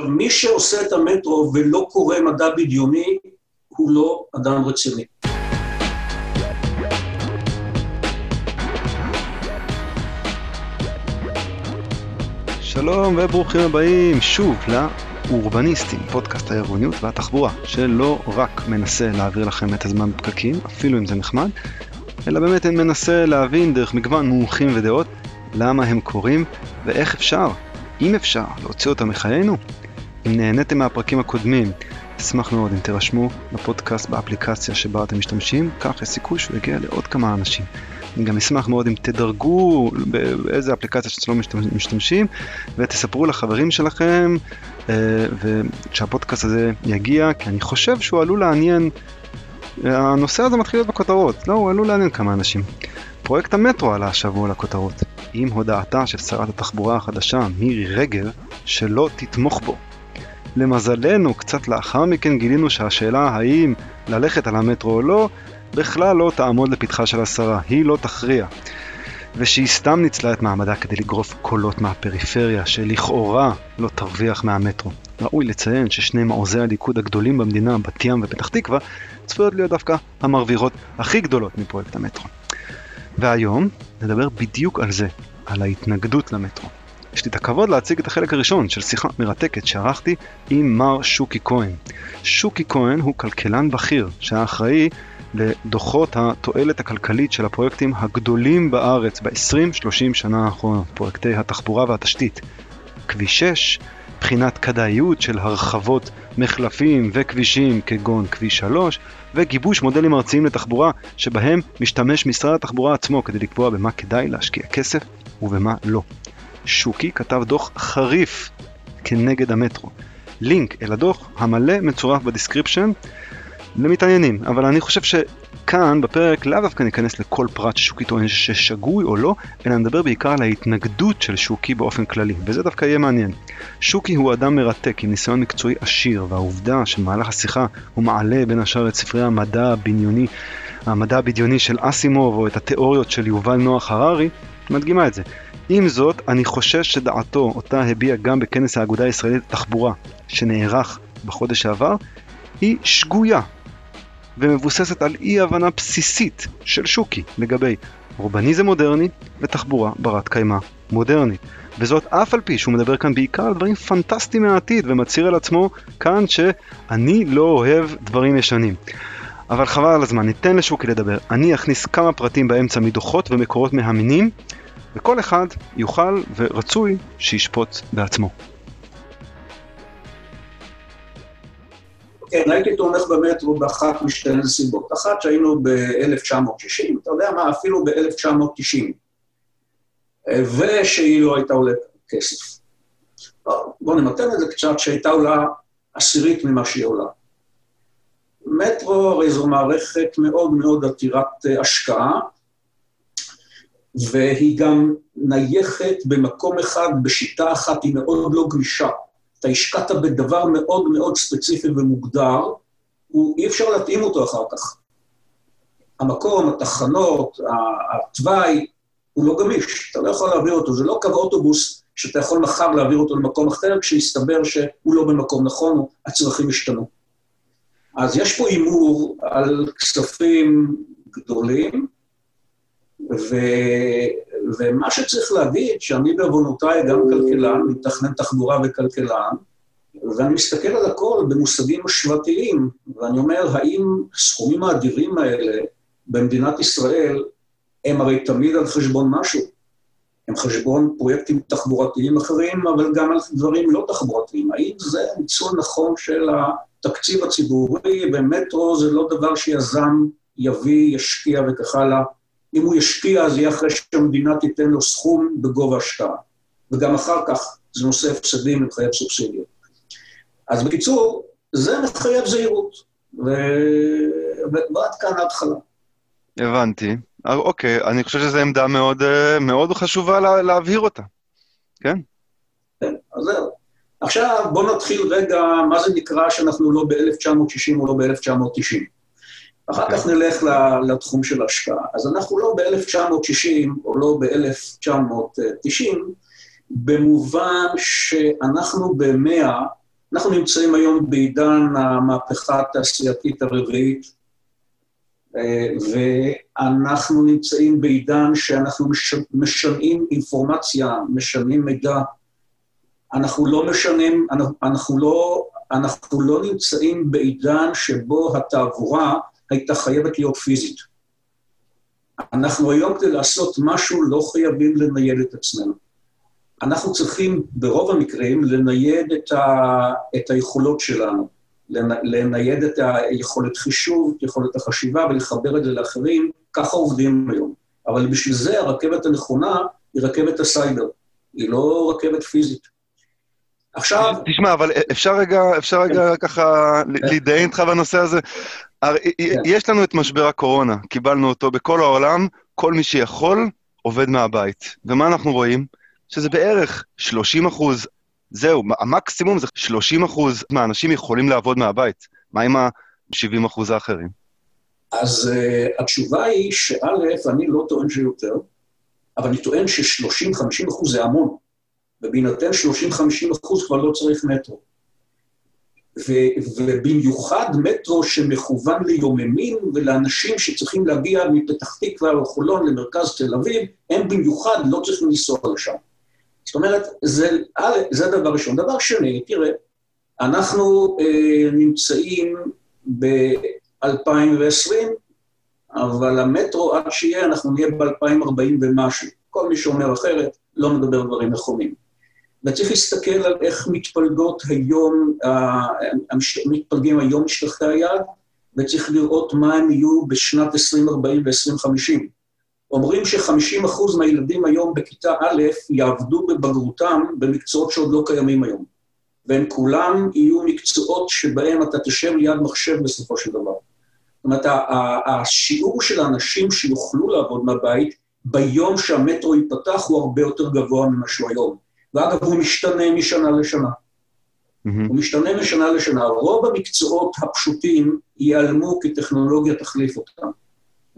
עכשיו, מי שעושה את המטרו ולא קורא מדע בדיוני, הוא לא אדם רציני. שלום וברוכים הבאים שוב לאורבניסטים, פודקאסט העירוניות והתחבורה, שלא רק מנסה להעביר לכם את הזמן בפקקים, אפילו אם זה נחמד, אלא באמת מנסה להבין דרך מגוון מומחים ודעות למה הם קורים ואיך אפשר, אם אפשר, להוציא אותם מחיינו. אם נהניתם מהפרקים הקודמים, אשמח מאוד אם תירשמו לפודקאסט באפליקציה שבה אתם משתמשים, כך יש סיכוי שהוא יגיע לעוד כמה אנשים. אני גם אשמח מאוד אם תדרגו באיזה אפליקציה שאתם לא משתמשים, ותספרו לחברים שלכם, אה, ושהפודקאסט הזה יגיע, כי אני חושב שהוא עלול לעניין, הנושא הזה מתחיל להיות בכותרות, לא, הוא עלול לעניין כמה אנשים. פרויקט המטרו עלה השבוע לכותרות, עם הודעתה של שרת התחבורה החדשה, מירי רגב, שלא תתמוך בו. למזלנו, קצת לאחר מכן גילינו שהשאלה האם ללכת על המטרו או לא, בכלל לא תעמוד לפתחה של השרה, היא לא תכריע. ושהיא סתם ניצלה את מעמדה כדי לגרוף קולות מהפריפריה שלכאורה לא תרוויח מהמטרו. ראוי לציין ששני מעוזי הליכוד הגדולים במדינה, בת ים ופתח תקווה, צפויות להיות דווקא המרוויחות הכי גדולות מפרויקט המטרו. והיום נדבר בדיוק על זה, על ההתנגדות למטרו. יש לי את הכבוד להציג את החלק הראשון של שיחה מרתקת שערכתי עם מר שוקי כהן. שוקי כהן הוא כלכלן בכיר שהיה אחראי לדוחות התועלת הכלכלית של הפרויקטים הגדולים בארץ ב-20-30 שנה האחרונות, פרויקטי התחבורה והתשתית. כביש 6, בחינת כדאיות של הרחבות מחלפים וכבישים כגון כביש 3, וגיבוש מודלים ארציים לתחבורה שבהם משתמש משרד התחבורה עצמו כדי לקבוע במה כדאי להשקיע כסף ובמה לא. שוקי כתב דוח חריף כנגד המטרו. לינק אל הדוח המלא מצורף ב description למתעניינים, אבל אני חושב שכאן בפרק לאו דווקא ניכנס לכל פרט ששוקי טוען ששגוי או לא, אלא נדבר בעיקר על ההתנגדות של שוקי באופן כללי, וזה דווקא יהיה מעניין. שוקי הוא אדם מרתק עם ניסיון מקצועי עשיר, והעובדה שבמהלך השיחה הוא מעלה בין השאר את ספרי המדע הבדיוני, המדע הבדיוני של אסימוב או את התיאוריות של יובל נוח הררי, מדגימה את זה. עם זאת, אני חושש שדעתו, אותה הביע גם בכנס האגודה הישראלית לתחבורה, שנערך בחודש שעבר, היא שגויה, ומבוססת על אי הבנה בסיסית של שוקי לגבי אורבניזם מודרני ותחבורה ברת קיימא מודרנית. וזאת אף על פי שהוא מדבר כאן בעיקר על דברים פנטסטיים מהעתיד ומצהיר על עצמו כאן שאני לא אוהב דברים ישנים. אבל חבל על הזמן, ניתן לשוקי לדבר. אני אכניס כמה פרטים באמצע מדוחות ומקורות מהמינים, וכל אחד יוכל ורצוי שישפוט בעצמו. כן, הייתי תומך במטרו באחת משתי נסיבות. אחת שהיינו ב-1960, אתה יודע מה, אפילו ב-1990, ושהיא לא הייתה עולה כסף. בואו נמתן את זה קצת, שהייתה עולה עשירית ממה שהיא עולה. מטרו הרי זו מערכת מאוד מאוד עתירת השקעה, והיא גם נייחת במקום אחד, בשיטה אחת, היא מאוד לא גמישה. אתה השקעת בדבר מאוד מאוד ספציפי ומוגדר, אי אפשר להתאים אותו אחר כך. המקום, התחנות, התוואי, הוא לא גמיש, אתה לא יכול להעביר אותו. זה לא קו אוטובוס שאתה יכול מחר להעביר אותו למקום אחר, כשיסתבר שהוא לא במקום נכון, הצרכים השתנו. אז יש פה הימור על כספים גדולים, ו... ומה שצריך להגיד, שאני בעוונותיי גם כלכלן, מתכנן תחבורה וכלכלן, ואני מסתכל על הכל במושגים השוואתיים, ואני אומר, האם הסכומים האדירים האלה במדינת ישראל, הם הרי תמיד על חשבון משהו. הם חשבון פרויקטים תחבורתיים אחרים, אבל גם על דברים לא תחבורתיים. האם זה ניצול נכון של התקציב הציבורי, ומטרו זה לא דבר שיזם יביא, ישקיע וכך הלאה. אם הוא ישקיע, אז יהיה אחרי שהמדינה תיתן לו סכום בגובה השקעה. וגם אחר כך זה נושא הפסדים ומחייב סובסידיות. אז בקיצור, זה מחייב זהירות. ו... ועד כאן ההתחלה. הבנתי. אוקיי, אני חושב שזו עמדה מאוד, אה, מאוד חשובה לה, להבהיר אותה, כן? כן, אז זהו. עכשיו בואו נתחיל רגע, מה זה נקרא שאנחנו לא ב-1960 או לא ב-1990. אחר כך נלך לתחום של ההשקעה. אז אנחנו לא ב-1960 או לא ב-1990, במובן שאנחנו במאה אנחנו נמצאים היום בעידן המהפכה התעשייתית הרביעית, אה, ואנחנו נמצאים בעידן שאנחנו משנים אינפורמציה, משנים מידע. אנחנו לא משנים, אנחנו לא, אנחנו לא נמצאים בעידן שבו התעבורה הייתה חייבת להיות פיזית. אנחנו היום כדי לעשות משהו לא חייבים לנייד את עצמנו. אנחנו צריכים ברוב המקרים לנייד את, ה, את היכולות שלנו, לנייד את היכולת חישוב, את יכולת החשיבה ולחבר את זה לאחרים, ככה עובדים היום. אבל בשביל זה הרכבת הנכונה היא רכבת הסייבר, היא לא רכבת פיזית. עכשיו... תשמע, אבל אפשר רגע, אפשר רגע כן. ככה כן. להתדיין איתך בנושא הזה? כן. יש לנו את משבר הקורונה, קיבלנו אותו בכל העולם, כל מי שיכול עובד מהבית. ומה אנחנו רואים? שזה בערך 30 אחוז, זהו, המקסימום זה 30 אחוז מהאנשים יכולים לעבוד מהבית. מה עם ה-70 אחוז האחרים? אז uh, התשובה היא שא', אני לא טוען שיותר, אבל אני טוען ש-30-50 אחוז זה המון, ובהינתן 30-50 אחוז כבר לא צריך מטרו. ו- ובמיוחד מטרו שמכוון ליוממים ולאנשים שצריכים להגיע מפתח תקווה או חולון למרכז תל אביב, הם במיוחד לא צריכים לנסוע לשם. זאת אומרת, זה, זה דבר ראשון. דבר שני, תראה, אנחנו אה, נמצאים ב-2020, אבל המטרו, עד שיהיה, אנחנו נהיה ב-2040 ומשהו. כל מי שאומר אחרת, לא מדבר דברים נכונים. וצריך להסתכל על איך מתפלגות היום, מתפלגים היום משטחי היד, וצריך לראות מה הם יהיו בשנת 2040 ו-2050. אומרים ש-50% מהילדים היום בכיתה א' יעבדו בבגרותם במקצועות שעוד לא קיימים היום. והם כולם יהיו מקצועות שבהם אתה תשב ליד מחשב בסופו של דבר. זאת אומרת, השיעור של האנשים שיוכלו לעבוד מהבית ביום שהמטרו ייפתח הוא הרבה יותר גבוה ממה שהוא היום. ואגב, הוא משתנה משנה לשנה. Mm-hmm. הוא משתנה משנה לשנה. רוב המקצועות הפשוטים ייעלמו כי טכנולוגיה תחליף אותם.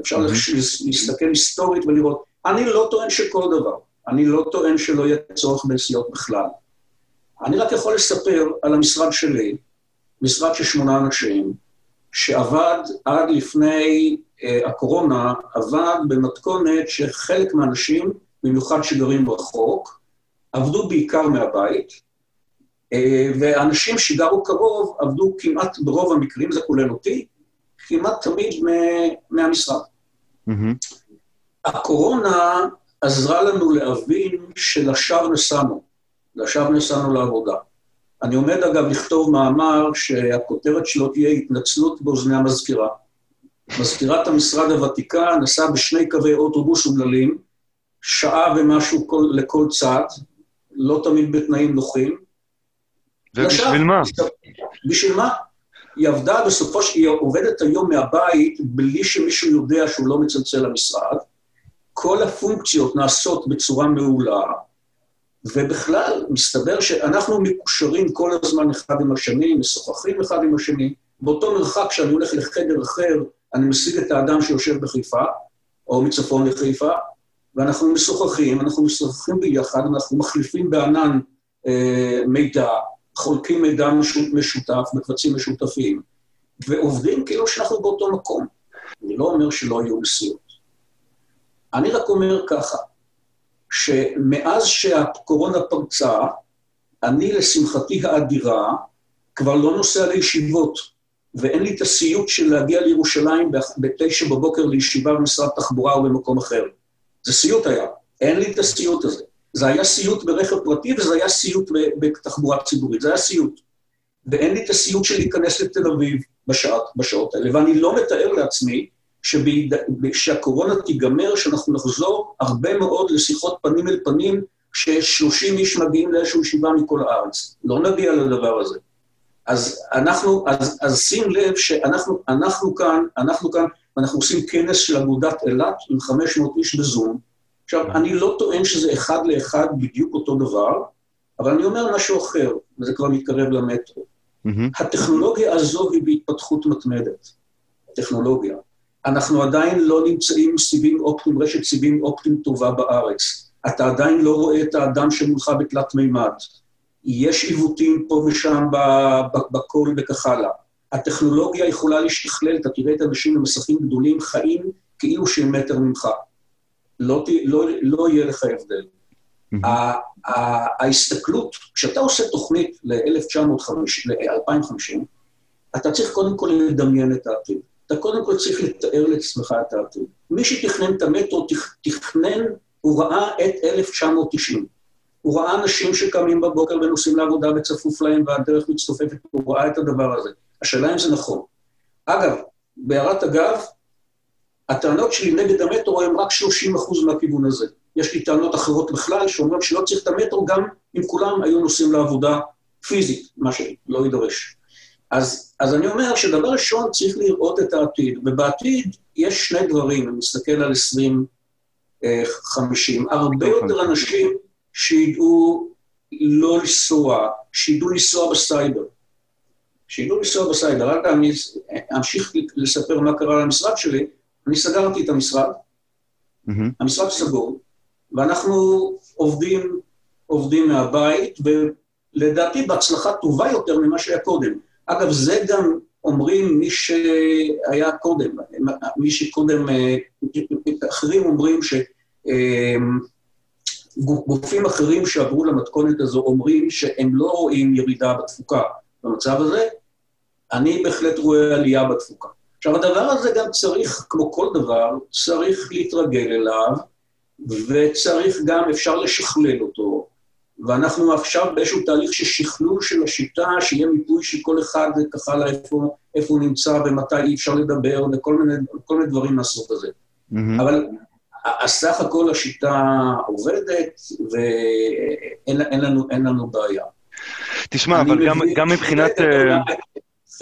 אפשר mm-hmm. להסתכל היסטורית ולראות. אני לא טוען שכל דבר, אני לא טוען שלא יהיה צורך בנסיעות בכלל. אני רק יכול לספר על המשרד שלי, משרד של שמונה אנשים, שעבד עד לפני uh, הקורונה, עבד במתכונת שחלק מהאנשים, במיוחד שגרים רחוק, עבדו בעיקר מהבית, uh, ואנשים שגרו קרוב עבדו כמעט ברוב המקרים, זה כולל אותי, כמעט תמיד מהמשרד. Mm-hmm. הקורונה עזרה לנו להבין שלשווא נסענו, לשווא נסענו לעבודה. אני עומד אגב לכתוב מאמר שהכותרת שלו תהיה התנצלות באוזני המזכירה. מזכירת המשרד הוותיקה נסעה בשני קווי אוטובוס אומללים, שעה ומשהו כל, לכל צד, לא תמיד בתנאים נוחים. ובשביל מה? בשביל מה? היא עבדה בסופו של... היא עובדת היום מהבית בלי שמישהו יודע שהוא לא מצלצל למשרד. כל הפונקציות נעשות בצורה מעולה, ובכלל, מסתבר שאנחנו מקושרים כל הזמן אחד עם השני, משוחחים אחד עם השני. באותו מרחק כשאני הולך לחדר אחר, אני משיג את האדם שיושב בחיפה, או מצפון לחיפה, ואנחנו משוחחים, אנחנו משוחחים ביחד, אנחנו מחליפים בענן אה, מידע, חולקים מידע משותף בקבצים משותפים, ועובדים כאילו שאנחנו באותו מקום. אני לא אומר שלא היו נסיעות. אני רק אומר ככה, שמאז שהקורונה פרצה, אני, לשמחתי האדירה, כבר לא נוסע לישיבות, ואין לי את הסיוט של להגיע לירושלים בתשע בבוקר לישיבה במשרד תחבורה או במקום אחר. זה סיוט היה, אין לי את הסיוט הזה. זה היה סיוט ברכב פרטי וזה היה סיוט בתחבורה ציבורית, זה היה סיוט. ואין לי את הסיוט של להיכנס לתל אביב בשעות, בשעות האלה, ואני לא מתאר לעצמי שהקורונה תיגמר, שאנחנו נחזור הרבה מאוד לשיחות פנים אל פנים, כש-30 איש מגיעים לאיזושהי ישיבה מכל הארץ. לא נגיע לדבר הזה. אז אנחנו, אז, אז שים לב שאנחנו אנחנו כאן, אנחנו כאן, אנחנו עושים כנס של אגודת אילת עם 500 איש בזום, עכשיו, אני לא טוען שזה אחד לאחד בדיוק אותו דבר, אבל אני אומר משהו אחר, וזה כבר מתקרב למטרו. Mm-hmm. הטכנולוגיה הזו היא בהתפתחות מתמדת, הטכנולוגיה. אנחנו עדיין לא נמצאים סיבים אופטיים, רשת סיבים אופטיים טובה בארץ. אתה עדיין לא רואה את האדם שמולך בתלת מימד. יש עיוותים פה ושם בקול וכך הלאה. הטכנולוגיה יכולה להשתכלל, אתה תראה את האנשים במסכים גדולים חיים כאילו שהם מטר ממך. לא, לא, לא יהיה לך הבדל. Mm-hmm. ההסתכלות, כשאתה עושה תוכנית ל-2050, אתה צריך קודם כל לדמיין את העתיד. אתה קודם כל צריך לתאר לעצמך את העתיד. מי שתכנן את המטרו, תכנן, הוא ראה את 1990. הוא ראה אנשים שקמים בבוקר ונוסעים לעבודה וצפוף להם והדרך מצטופפת, הוא ראה את הדבר הזה. השאלה אם זה נכון. אגב, בהערת אגב, הטענות שלי נגד המטרו הן רק 30 אחוז מהכיוון הזה. יש לי טענות אחרות בכלל, שאומרים שלא צריך את המטרו גם אם כולם היו נוסעים לעבודה פיזית, מה שלא יידרש. אז, אז אני אומר שדבר ראשון צריך לראות את העתיד, ובעתיד יש שני דברים, אני מסתכל על 2050, אה, הרבה יותר אנשים שידעו לא לנסוע, שידעו לנסוע בסייבר. שידעו לנסוע בסייבר. רק אני אמשיך לספר מה קרה למשרד שלי. אני סגרתי את המשרד, mm-hmm. המשרד סגור, ואנחנו עובדים, עובדים מהבית, ולדעתי בהצלחה טובה יותר ממה שהיה קודם. אגב, זה גם אומרים מי שהיה קודם, מי שקודם, אה, אחרים אומרים ש... אה, גופים אחרים שעברו למתכונת הזו אומרים שהם לא רואים ירידה בתפוקה במצב הזה, אני בהחלט רואה עלייה בתפוקה. עכשיו, הדבר הזה גם צריך, כמו כל דבר, צריך להתרגל אליו, וצריך גם, אפשר לשכלל אותו, ואנחנו עכשיו באיזשהו תהליך של שכלול של השיטה, שיהיה מיפוי של כל אחד וכך הלאה, איפה, איפה הוא נמצא ומתי אי אפשר לדבר, וכל מיני, מיני דברים מהסוג הזה. Mm-hmm. אבל סך הכל השיטה עובדת, ואין לנו, לנו בעיה. תשמע, אבל גם, גם מבחינת...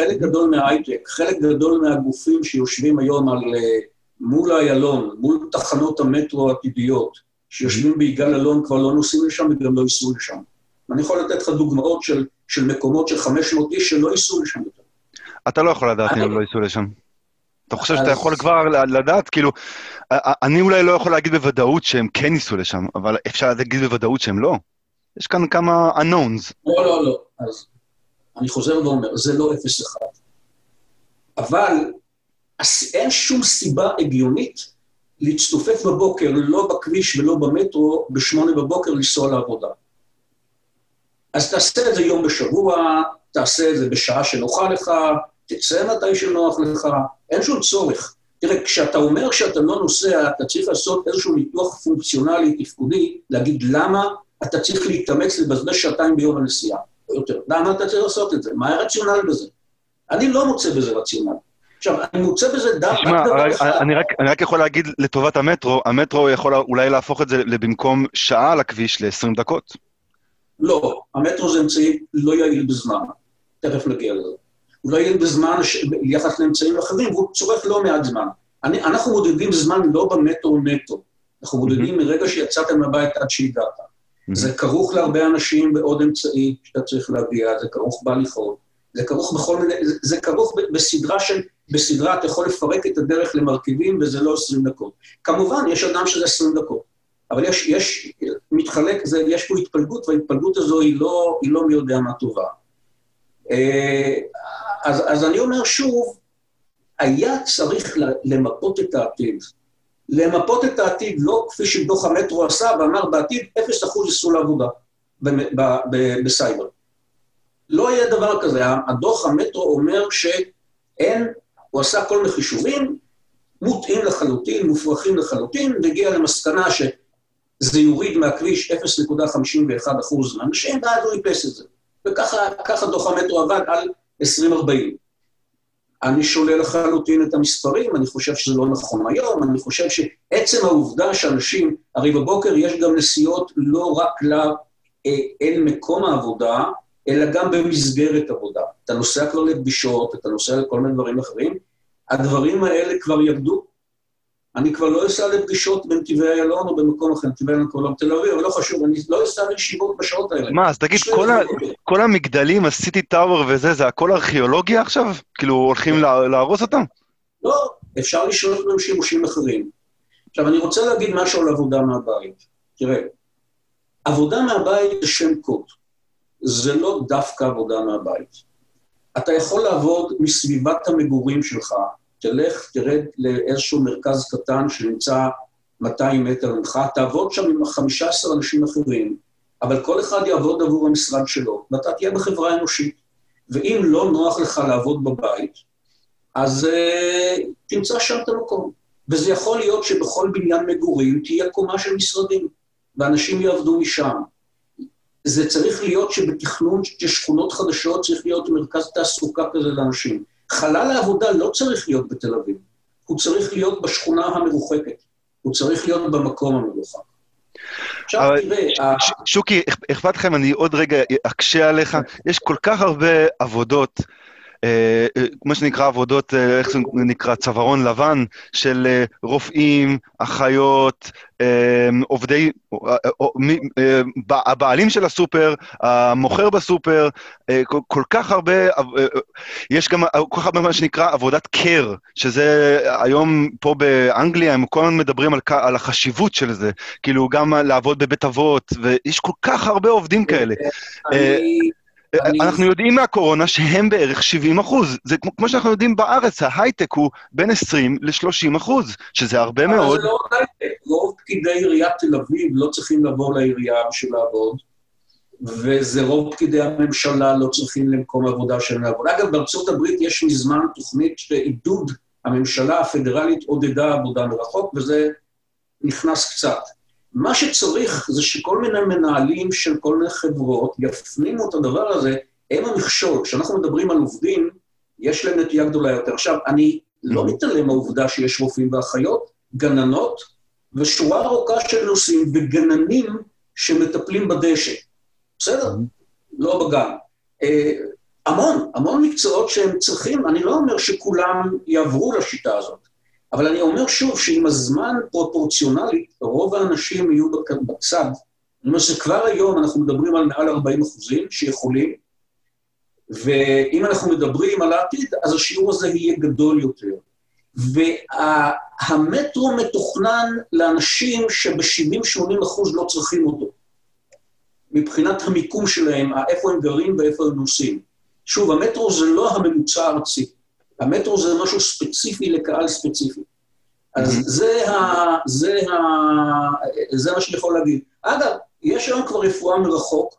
חלק גדול מההייטק, חלק גדול מהגופים שיושבים היום על, אה, מול איילון, מול תחנות המטרו העתידיות, שיושבים ביגאל אלון, כבר לא נוסעים לשם וגם לא ייסעו לשם. אני יכול לתת לך דוגמאות של, של מקומות של 500 איש שלא ייסעו לשם יותר. אתה לא יכול לדעת אם הם לא ייסעו לשם. אתה חושב שאתה יכול כבר לדעת, כאילו, אני אולי לא יכול להגיד בוודאות שהם כן ייסעו לשם, אבל אפשר להגיד בוודאות שהם לא. יש כאן כמה unknowns. לא, לא, לא. אז אני חוזר ואומר, זה לא 0-1. אבל אין שום סיבה הגיונית להצטופף בבוקר, לא בכביש ולא במטרו, בשמונה בבוקר לנסוע לעבודה. אז תעשה את זה יום בשבוע, תעשה את זה בשעה שנוחה לך, תצא מתי שנוח לך, אין שום צורך. תראה, כשאתה אומר שאתה לא נוסע, אתה צריך לעשות איזשהו ניתוח פונקציונלי, תפקודי, להגיד למה אתה צריך להתאמץ לבזבז שעתיים ביום הנסיעה. למה אתה צריך לעשות את זה? מה הרציונל בזה? אני לא מוצא בזה רציונל. עכשיו, אני מוצא בזה דווקא... תשמע, אני, אני רק יכול להגיד לטובת המטרו, המטרו יכול אולי להפוך את זה במקום שעה על הכביש ל-20 דקות. לא, המטרו זה אמצעי לא יעיל בזמן. תכף נגיע לזה. הוא לא יעיל בזמן ש... ביחס לאמצעים אחרים, והוא צורך לא מעט זמן. אני, אנחנו מודדים זמן לא במטרו נטו, אנחנו מודדים. מרגע שיצאתם מהבית עד שהגעת. Mm-hmm. זה כרוך להרבה אנשים בעוד אמצעי שאתה צריך להגיע, זה כרוך בהליכות, זה כרוך בכל מיני, זה, זה כרוך בסדרה של, בסדרה אתה יכול לפרק את הדרך למרכיבים וזה לא 20 דקות. כמובן, יש אדם שזה 20 דקות, אבל יש, יש, מתחלק, זה, יש פה התפלגות, וההתפלגות הזו היא לא, היא לא מי יודע מה טובה. אה, אז, אז אני אומר שוב, היה צריך למפות את העתיד. למפות את העתיד, לא כפי שדוח המטרו עשה, ואמר בעתיד 0% ייסעו לעבודה בסייבר. לא יהיה דבר כזה. הדוח המטרו אומר שאין, הוא עשה כל מיני חישובים, מוטעים לחלוטין, מופרכים לחלוטין, והגיע למסקנה שזה יוריד מהכביש 0.51% מהאנשים, ואז הוא איפס את זה. וככה דוח המטרו עבד על 2040. אני שולל לחלוטין את המספרים, אני חושב שזה לא נכון היום, אני חושב שעצם העובדה שאנשים, הרי בבוקר יש גם נסיעות לא רק אה, אל מקום העבודה, אלא גם במסגרת עבודה. אתה נוסע כבר לפגישות, אתה נוסע לכל מיני דברים אחרים, הדברים האלה כבר ירדו. אני כבר לא אסע לפגישות בנתיבי איילון או במקום אחר, נתיבי איילון כל תל אביב, אבל לא חשוב, אני לא אסע לישיבות בשעות האלה. מה, אז תגיד, כל, ה... כל המגדלים, הסיטי טאוור וזה, זה הכל ארכיאולוגיה עכשיו? כאילו, הולכים. לה... להרוס אותם? לא, אפשר לשאול אותם שימושים אחרים. עכשיו, אני רוצה להגיד משהו על עבודה מהבית. תראה, עבודה מהבית זה שם קוד. זה לא דווקא עבודה מהבית. אתה יכול לעבוד מסביבת המגורים שלך, תלך, תרד לאיזשהו מרכז קטן שנמצא 200 מטר ממך, תעבוד שם עם 15 אנשים אחרים, אבל כל אחד יעבוד עבור המשרד שלו, ואתה תהיה בחברה אנושית. ואם לא נוח לך לעבוד בבית, אז uh, תמצא שם את המקום. וזה יכול להיות שבכל בניין מגורים תהיה קומה של משרדים, ואנשים יעבדו משם. זה צריך להיות שבתכנון של שכונות חדשות צריך להיות מרכז תעסוקה כזה לאנשים. חלל העבודה לא צריך להיות בתל אביב, הוא צריך להיות בשכונה המרוחקת, הוא צריך להיות במקום המרוחק. עכשיו תראה... שוקי, אכפת לכם, אני עוד רגע אקשה עליך, יש כל כך הרבה עבודות מה שנקרא עבודות, אה, איך זה נקרא, צווארון לבן, של רופאים, אחיות, עובדי, הבעלים של הסופר, המוכר בסופר, כל כך הרבה, יש גם כל כך הרבה מה שנקרא עבודת קר, שזה היום פה באנגליה, הם כל הזמן מדברים על, על החשיבות של זה, כאילו גם לעבוד בבית אבות, ויש כל כך הרבה עובדים כאלה. אני... אנחנו יודעים מהקורונה שהם בערך 70 אחוז. זה כמו שאנחנו יודעים בארץ, ההייטק הוא בין 20 ל-30 אחוז, שזה הרבה מאוד. זה לא הייטק, רוב פקידי עיריית תל אביב לא צריכים לבוא לעירייה בשביל לעבוד, וזה רוב פקידי הממשלה לא צריכים למקום עבודה שלהם לעבוד. אגב, בארצות הברית יש מזמן תוכנית שעידוד הממשלה הפדרלית עודדה עבודה מרחוק, וזה נכנס קצת. מה שצריך זה שכל מיני מנהלים של כל מיני חברות יפנימו את הדבר הזה, הם המכשול. כשאנחנו מדברים על עובדים, יש להם נטייה גדולה יותר. עכשיו, אני לא מתעלם מהעובדה שיש רופאים ואחיות, גננות, ושורה ארוכה של נושאים, וגננים שמטפלים בדשא. בסדר? לא בגן. אה, המון, המון מקצועות שהם צריכים, אני לא אומר שכולם יעברו לשיטה הזאת. אבל אני אומר שוב שעם הזמן פרופורציונלית, רוב האנשים יהיו בצד. זאת אומרת שכבר היום אנחנו מדברים על מעל 40 אחוזים שיכולים, ואם אנחנו מדברים על העתיד, אז השיעור הזה יהיה גדול יותר. והמטרו מתוכנן לאנשים שב-70-80 אחוז לא צריכים אותו, מבחינת המיקום שלהם, איפה הם גרים ואיפה הם נוסעים. שוב, המטרו זה לא הממוצע הארצי. המטרו זה משהו ספציפי לקהל ספציפי. אז. זה, ה, זה, ה, זה מה שאני יכול להגיד. אגב, יש היום כבר רפואה מרחוק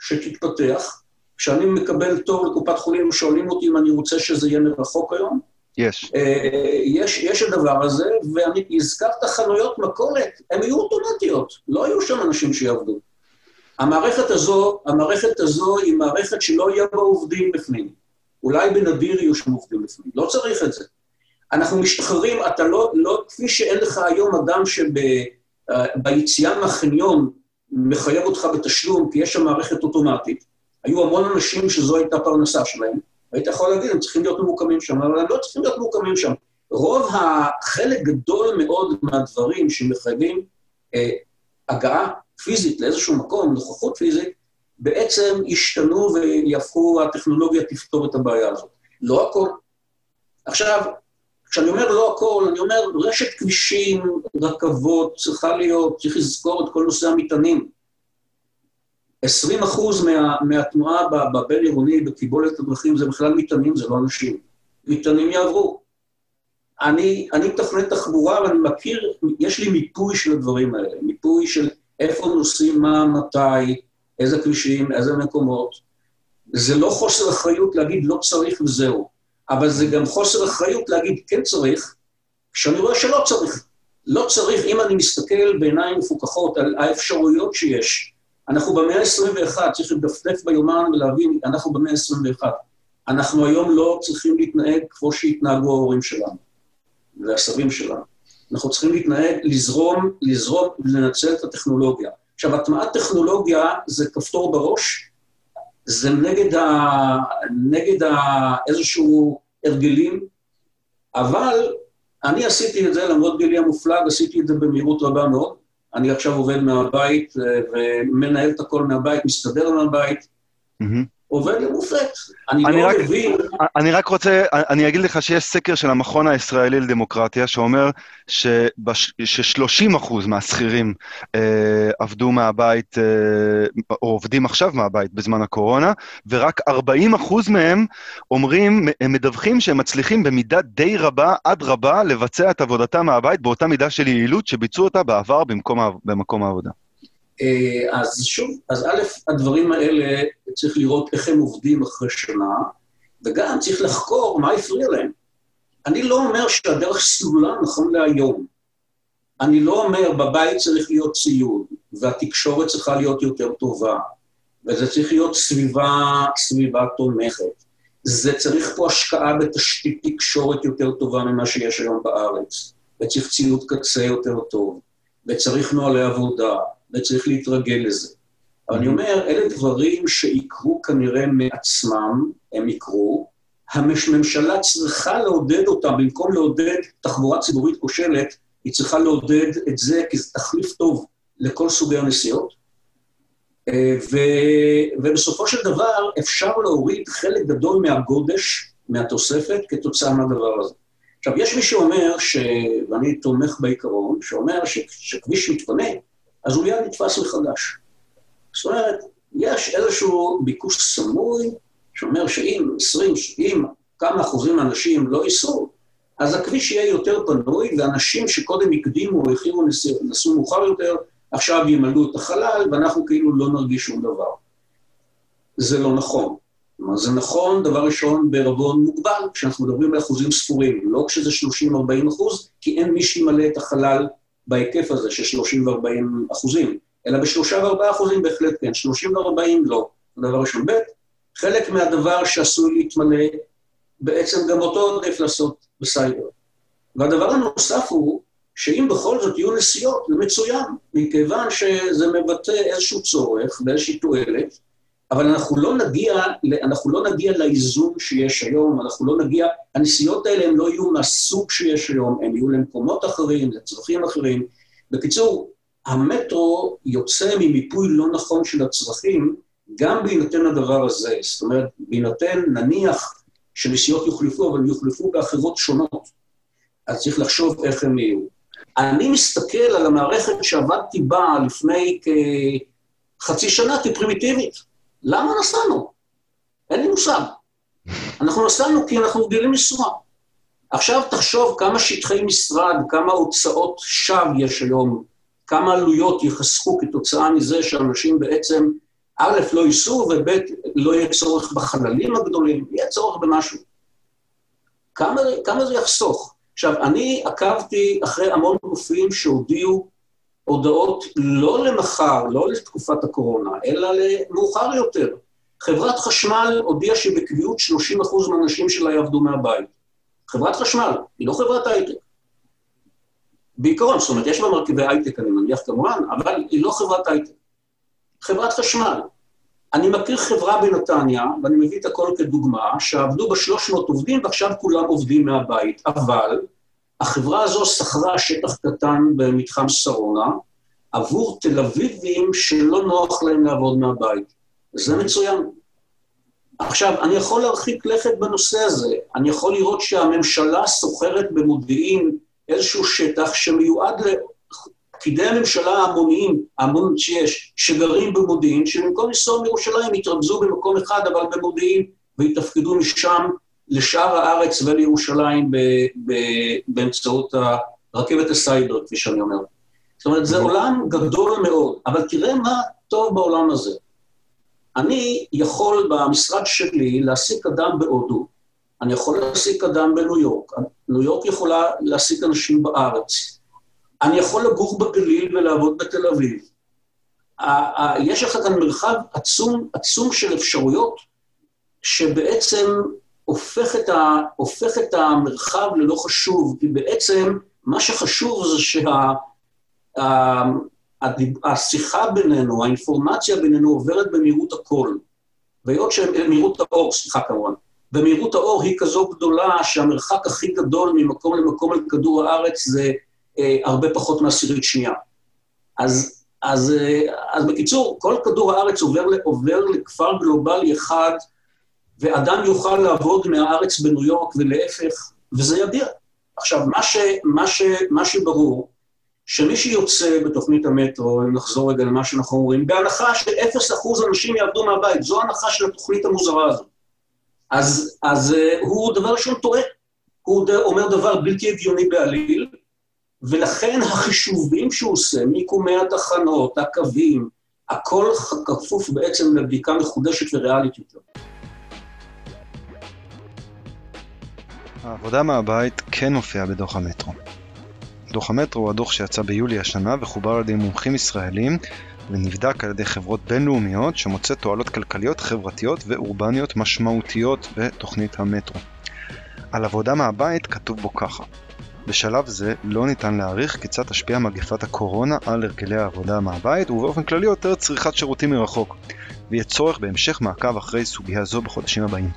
שתתפתח. כשאני מקבל תור לקופת חולים, שואלים אותי אם אני רוצה שזה יהיה מרחוק היום. יש. אה, יש, יש הדבר הזה, ואני הזכרת חנויות מכולת, הן יהיו אוטומטיות, לא יהיו שם אנשים שיעבדו. המערכת הזו, המערכת הזו היא מערכת שלא יהיה בה עובדים בפנים. אולי בנדיר יהיו שם עובדים בפנים, לא צריך את זה. אנחנו משתחררים, אתה לא, לא, כפי שאין לך היום אדם שביציאה אה, מהחניון מחייב אותך בתשלום, כי יש שם מערכת אוטומטית. היו המון אנשים שזו הייתה פרנסה שלהם, היית יכול להגיד, הם צריכים להיות ממוקמים שם, אבל הם לא צריכים להיות ממוקמים שם. רוב החלק גדול מאוד מהדברים שמחייבים אה, הגעה פיזית לאיזשהו מקום, נוכחות פיזית, בעצם ישתנו ויהפכו, הטכנולוגיה תפתור את הבעיה הזאת. לא הכל. עכשיו, כשאני אומר לא הכל, אני אומר רשת כבישים, רכבות, צריכה להיות, צריך לזכור את כל נושא המטענים. 20 אחוז מה, מהתנועה בבין-עירוני, בקיבולת הדרכים, זה בכלל מטענים, זה לא אנשים. מטענים יעברו. אני, אני מתכנן תחבורה ואני מכיר, יש לי מיפוי של הדברים האלה, מיפוי של איפה נוסעים, מה, מתי, איזה כבישים, איזה מקומות. זה לא חוסר אחריות להגיד לא צריך וזהו, אבל זה גם חוסר אחריות להגיד כן צריך, כשאני רואה שלא צריך. לא צריך, אם אני מסתכל בעיניים מפוקחות על האפשרויות שיש, אנחנו במאה ה-21, צריך לדפדף ביומן ולהבין, אנחנו במאה ה-21. אנחנו היום לא צריכים להתנהג כמו שהתנהגו ההורים שלנו והסבים שלנו. אנחנו צריכים להתנהג, לזרום, לזרום ולנצל את הטכנולוגיה. עכשיו, הטמעת טכנולוגיה זה כפתור בראש, זה נגד, ה, נגד ה, איזשהו הרגלים, אבל אני עשיתי את זה, למרות גילי המופלג, עשיתי את זה במהירות רבה מאוד. אני עכשיו עובד מהבית אה, ומנהל את הכל מהבית, מסתדר מהבית. Mm-hmm. עובד למופת. אני, אני לא רק, מבין... אני רק רוצה, אני אגיד לך שיש סקר של המכון הישראלי לדמוקרטיה שאומר שבש, ש-30% מהשכירים אה, עבדו מהבית, אה, או עובדים עכשיו מהבית בזמן הקורונה, ורק 40% מהם אומרים, הם מדווחים שהם מצליחים במידה די רבה עד רבה לבצע את עבודתם מהבית באותה מידה של יעילות שביצעו אותה בעבר במקום, במקום העבודה. אה, אז שוב, אז א', הדברים האלה, צריך לראות איך הם עובדים אחרי שנה, וגם צריך לחקור מה הפריע להם. אני לא אומר שהדרך סלולה נכון להיום. אני לא אומר, בבית צריך להיות ציוד, והתקשורת צריכה להיות יותר טובה, וזה צריך להיות סביבה, סביבה תומכת. זה צריך פה השקעה בתשתית תקשורת יותר טובה ממה שיש היום בארץ, וצריך ציוד קצה יותר טוב, וצריך נוהלי עבודה, וצריך להתרגל לזה. אבל אני אומר, אלה דברים שיקרו כנראה מעצמם, הם יקרו. הממשלה צריכה לעודד אותם, במקום לעודד תחבורה ציבורית כושלת, היא צריכה לעודד את זה כי זה תחליף טוב לכל סוגי הנסיעות. אה, ו... ובסופו של דבר אפשר להוריד חלק גדול מהגודש, מהתוספת, כתוצאה מהדבר הזה. עכשיו, יש מי שאומר, ש... ואני תומך בעיקרון, שאומר שכביש מתפנה, אז הוא מיד נתפס מחדש. זאת אומרת, יש איזשהו ביקוש סמוי שאומר שאם 20, אם כמה אחוזים מהאנשים לא ייסעו, אז הכביש יהיה יותר פנוי, ואנשים שקודם הקדימו או הכירו נסעו מאוחר יותר, עכשיו ימלאו את החלל, ואנחנו כאילו לא נרגיש שום דבר. זה לא נכון. כלומר, זה נכון, דבר ראשון, בערבון מוגבל, כשאנחנו מדברים על אחוזים ספורים, לא כשזה 30-40 אחוז, כי אין מי שימלא את החלל בהיקף הזה של 30 ו-40 אחוזים, אלא בשלושה וארבעה אחוזים בהחלט כן, 30 ו-40 לא. דבר ראשון. ב', חלק מהדבר שעשוי להתמלא, בעצם גם אותו עודף לעשות בסייבר. והדבר הנוסף הוא, שאם בכל זאת יהיו נסיעות, זה מצוין, מכיוון שזה מבטא איזשהו צורך ואיזושהי תועלת, אבל אנחנו לא נגיע, אנחנו לא נגיע לאיזון שיש היום, אנחנו לא נגיע, הנסיעות האלה הן לא יהיו מהסוג שיש היום, הן יהיו למקומות אחרים, לצרכים אחרים. בקיצור, המטרו יוצא ממיפוי לא נכון של הצרכים, גם בהינתן הדבר הזה. זאת אומרת, בהינתן, נניח שנסיעות יוחלפו, אבל יוחלפו באחרות שונות. אז צריך לחשוב איך הם יהיו. אני מסתכל על המערכת שעבדתי בה לפני כחצי שנה כפרימיטיבית. למה נסענו? אין לי מושג. אנחנו נסענו כי אנחנו רגילים לנסוע. עכשיו תחשוב כמה שטחי משרד, כמה הוצאות שווא יש היום, כמה עלויות ייחסכו כתוצאה מזה שאנשים בעצם, א', לא ייסעו, וב', לא יהיה צורך בחללים הגדולים, יהיה צורך במשהו. כמה, כמה זה יחסוך? עכשיו, אני עקבתי אחרי המון גופים שהודיעו הודעות לא למחר, לא לתקופת הקורונה, אלא למאוחר יותר. חברת חשמל הודיעה שבקביעות 30% מהאנשים שלה יעבדו מהבית. חברת חשמל, היא לא חברת הייטק. בעיקרון, זאת אומרת, יש בה מרכיבי הייטק, אני מניח כמובן, אבל היא לא חברת הייטק. חברת חשמל. אני מכיר חברה בנתניה, ואני מביא את הכל כדוגמה, שעבדו בה 300 עובדים ועכשיו כולם עובדים מהבית, אבל החברה הזו שכרה שטח קטן במתחם שרונה עבור תל אביבים שלא נוח להם לעבוד מהבית. זה מצוין. עכשיו, אני יכול להרחיק לכת בנושא הזה. אני יכול לראות שהממשלה סוחרת במודיעין איזשהו שטח שמיועד לפקידי הממשלה ההמוניים, ההמון שיש, שגרים במודיעין, שבמקום לנסוע מירושלים יתרכזו במקום אחד, אבל במודיעין, ויתפקדו משם לשאר הארץ ולירושלים באמצעות רכבת הסייבר, כפי שאני אומר. זאת אומרת, זה עולם גדול מאוד, אבל תראה מה טוב בעולם הזה. אני יכול במשרד שלי להעסיק אדם בהודו, אני יכול להעסיק אדם בניו יורק, ניו יורק יכולה להעסיק אנשים בארץ, אני יכול לגור בגליל ולעבוד בתל אביב. יש לך כאן מרחב עצום, עצום של אפשרויות, שבעצם הופך את, ה, הופך את המרחב ללא חשוב, כי בעצם מה שחשוב זה שהשיחה בינינו, האינפורמציה בינינו עוברת במהירות הקול, והיות שמהירות האור, סליחה כמובן, ומהירות האור היא כזו גדולה שהמרחק הכי גדול ממקום למקום על כדור הארץ זה אה, הרבה פחות מעשירית שנייה. אז אז, אז בקיצור, כל כדור הארץ עובר, עובר לכפר גלובלי אחד, ואדם יוכל לעבוד מהארץ בניו יורק ולהפך, וזה ידיר. עכשיו, מה, ש, מה, ש, מה שברור, שמי שיוצא בתוכנית המטרו, אם נחזור רגע למה שאנחנו אומרים, בהנחה ש-0% אנשים יעבדו מהבית, זו ההנחה של התוכנית המוזרה הזאת. אז, אז uh, הוא דבר ראשון טועה. הוא אומר דבר בלתי הגיוני בעליל, ולכן החישובים שהוא עושה, מיקומי התחנות, הקווים, הכל כפוף בעצם לבדיקה מחודשת וריאלית יותר. העבודה מהבית כן מופיעה בדוח המטרו. דוח המטרו הוא הדוח שיצא ביולי השנה וחובר על ידי מומחים ישראלים ונבדק על ידי חברות בינלאומיות שמוצא תועלות כלכליות, חברתיות ואורבניות משמעותיות בתוכנית המטרו. על עבודה מהבית כתוב בו ככה בשלב זה לא ניתן להעריך כיצד תשפיע מגפת הקורונה על הרגלי העבודה מהבית ובאופן כללי יותר צריכת שירותים מרחוק ויהיה צורך בהמשך מעקב אחרי סוגיה זו בחודשים הבאים.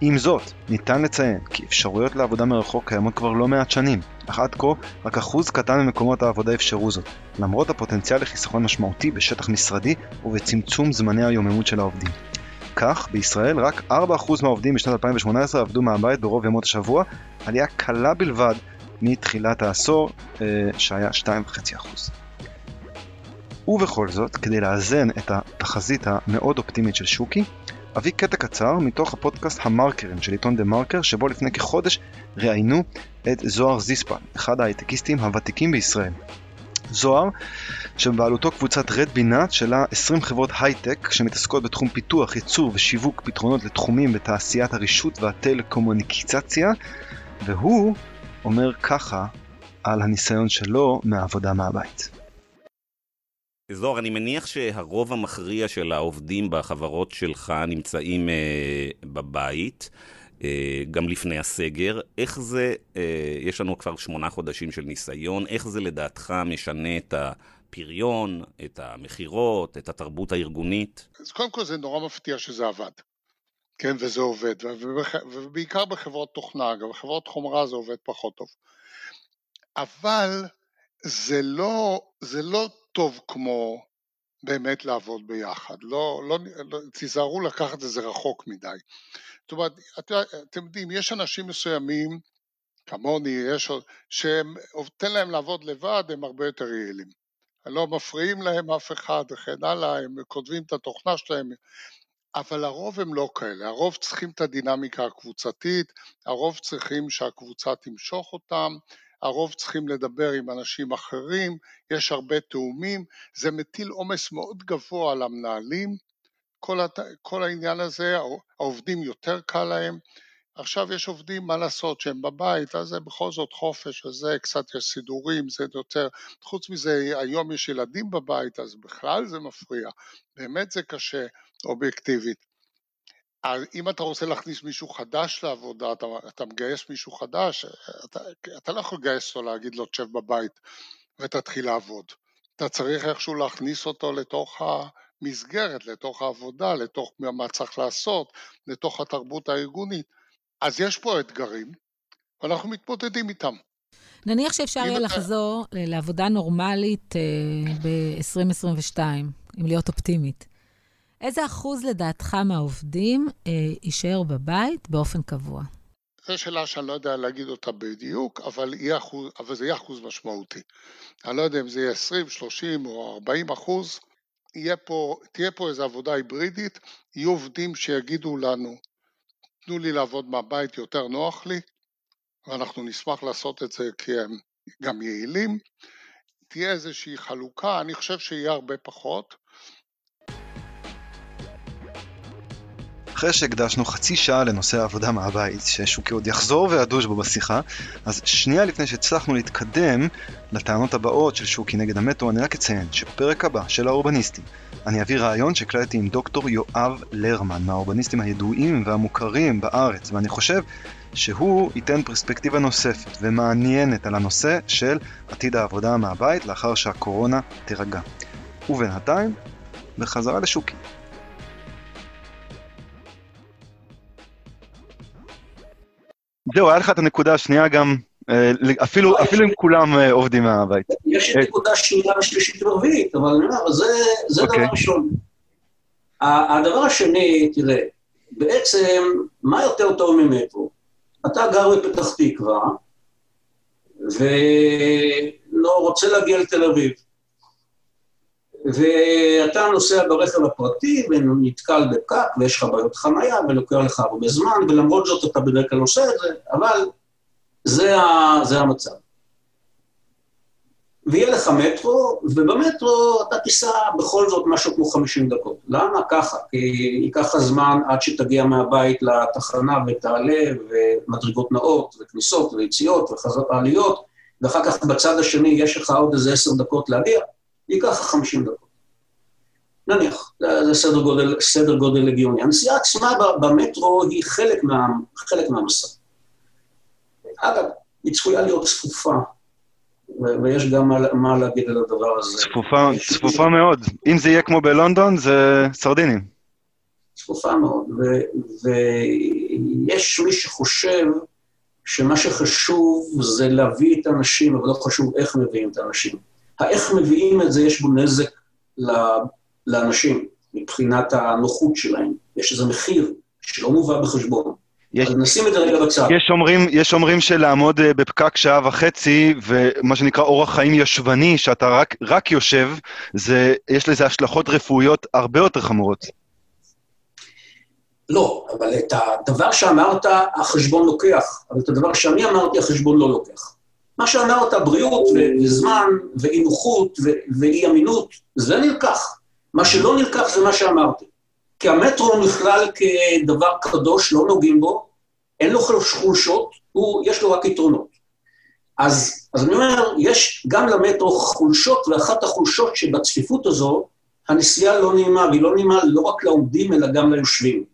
עם זאת, ניתן לציין כי אפשרויות לעבודה מרחוק קיימות כבר לא מעט שנים, אך עד כה רק אחוז קטן ממקומות העבודה אפשרו זאת, למרות הפוטנציאל לחיסכון משמעותי בשטח משרדי ובצמצום זמני היוממות של העובדים. כך, בישראל רק 4% מהעובדים בשנת 2018 עבדו מהבית ברוב ימות השבוע, עלייה קלה בלבד מתחילת העשור, אה, שהיה 2.5%. ובכל זאת, כדי לאזן את התחזית המאוד אופטימית של שוקי, אביא קטע קצר מתוך הפודקאסט המרקרים של עיתון דה מרקר, שבו לפני כחודש ראיינו את זוהר זיספן, אחד ההייטקיסטים הוותיקים בישראל. זוהר, שבבעלותו קבוצת רד בינת, שלה 20 חברות הייטק שמתעסקות בתחום פיתוח, ייצור ושיווק פתרונות לתחומים בתעשיית הרישות והטלקומוניקציה, והוא אומר ככה על הניסיון שלו מהעבודה מהבית. זוהר, אני מניח שהרוב המכריע של העובדים בחברות שלך נמצאים אה, בבית, אה, גם לפני הסגר. איך זה, אה, יש לנו כבר שמונה חודשים של ניסיון, איך זה לדעתך משנה את הפריון, את המכירות, את התרבות הארגונית? אז קודם כל זה נורא מפתיע שזה עבד. כן, וזה עובד, ובעיקר בחברות תוכנה, גם בחברות חומרה זה עובד פחות טוב. אבל זה לא, זה לא טוב כמו באמת לעבוד ביחד. לא, לא, לא, תיזהרו לקחת את זה רחוק מדי. זאת אומרת, את, אתם יודעים, יש אנשים מסוימים, כמוני, יש, שהם, תן להם לעבוד לבד, הם הרבה יותר יעילים. לא מפריעים להם אף אחד וכן הלאה, הם כותבים את התוכנה שלהם, אבל הרוב הם לא כאלה, הרוב צריכים את הדינמיקה הקבוצתית, הרוב צריכים שהקבוצה תמשוך אותם, הרוב צריכים לדבר עם אנשים אחרים, יש הרבה תאומים, זה מטיל עומס מאוד גבוה על המנהלים, כל, הת... כל העניין הזה, העובדים יותר קל להם, עכשיו יש עובדים, מה לעשות, שהם בבית, אז זה בכל זאת חופש, וזה קצת יש סידורים, זה יותר, חוץ מזה היום יש ילדים בבית, אז בכלל זה מפריע, באמת זה קשה אובייקטיבית. אם אתה רוצה להכניס מישהו חדש לעבודה, אתה, אתה מגייס מישהו חדש, אתה, אתה לא יכול לגייס אותו להגיד לו תשב בבית ותתחיל לעבוד. אתה צריך איכשהו להכניס אותו לתוך המסגרת, לתוך העבודה, לתוך מה צריך לעשות, לתוך התרבות הארגונית. אז יש פה אתגרים, ואנחנו מתמודדים איתם. נניח שאפשר יהיה לחזור לעבודה נורמלית אה, ב-2022, אם להיות אופטימית. איזה אחוז לדעתך מהעובדים אה, יישאר בבית באופן קבוע? זו שאלה שאני לא יודע להגיד אותה בדיוק, אבל, אחוז, אבל זה יהיה אחוז משמעותי. אני לא יודע אם זה יהיה 20, 30 או 40 אחוז, יהיה פה, תהיה פה איזו עבודה היברידית, יהיו עובדים שיגידו לנו, תנו לי לעבוד מהבית, יותר נוח לי, ואנחנו נשמח לעשות את זה כי הם גם יעילים. תהיה איזושהי חלוקה, אני חושב שיהיה הרבה פחות, אחרי שהקדשנו חצי שעה לנושא העבודה מהבית, ששוקי עוד יחזור וידוש בו בשיחה, אז שנייה לפני שהצלחנו להתקדם לטענות הבאות של שוקי נגד המטרו, אני רק אציין שבפרק הבא של האורבניסטים, אני אביא רעיון שהקלטתי עם דוקטור יואב לרמן, מהאורבניסטים הידועים והמוכרים בארץ, ואני חושב שהוא ייתן פרספקטיבה נוספת ומעניינת על הנושא של עתיד העבודה מהבית לאחר שהקורונה תירגע. ובינתיים, בחזרה לשוקי. זהו, היה לך את הנקודה השנייה גם, אה, אפילו, אפילו אם כולם אה, עובדים מהבית. יש את נקודה שנייה ושלישית ורביעית, אבל אני אומר, זה דבר אוקיי. ראשון. הדבר השני, תראה, בעצם, מה יותר טוב ממטרו? אתה גר בפתח תקווה, ולא רוצה להגיע לתל אביב. ואתה נוסע ברכב הפרטי ונתקל בפקק ויש לך בעיות חנייה ולוקח לך הרבה זמן, ולמרות זאת אתה בדרך כלל עושה את זה, אבל זה, ה, זה המצב. ויהיה לך מטרו, ובמטרו אתה תיסע בכל זאת משהו כמו 50 דקות. למה? ככה, כי ייקח לך זמן עד שתגיע מהבית לתחנה ותעלה, ומדרגות נאות, וכניסות, ויציאות, וחזרות עליות, ואחר כך בצד השני יש לך עוד איזה 10 דקות להגיע, ייקח לך 50 דקות. נניח, זה סדר גודל, סדר גודל הגיוני. הנסיעה עצמה במטרו היא חלק, מה, חלק מהמסע. אגב, היא צפויה להיות צפופה, ויש גם מה, מה להגיד על הדבר הזה. צפופה, צפופה מאוד. אם זה יהיה כמו בלונדון, זה סרדינים. צפופה מאוד, ויש מי שחושב שמה שחשוב זה להביא את האנשים, אבל לא חשוב איך מביאים את האנשים. האיך מביאים את זה, יש בו נזק לאנשים, מבחינת הנוחות שלהם. יש איזה מחיר שלא מובא בחשבון. יש, אז נשים את זה רגע בצד. יש אומרים, יש אומרים שלעמוד אה, בפקק שעה וחצי, ומה שנקרא אורח חיים ישבני, שאתה רק, רק יושב, זה, יש לזה השלכות רפואיות הרבה יותר חמורות. לא, אבל את הדבר שאמרת, החשבון לוקח, אבל את הדבר שאני אמרתי, החשבון לא לוקח. מה שאמרת, בריאות וזמן ואי נוחות ואי אמינות, זה נלקח. מה שלא נלקח זה מה שאמרתי. כי המטרו נכלל כדבר קדוש, לא נוגעים בו, אין לו חולשות, הוא, יש לו רק יתרונות. אז, אז אני אומר, יש גם למטרו חולשות, ואחת החולשות שבצפיפות הזו, הנסיעה לא נעימה, והיא לא נעימה לא רק לעומדים, אלא גם ליושבים.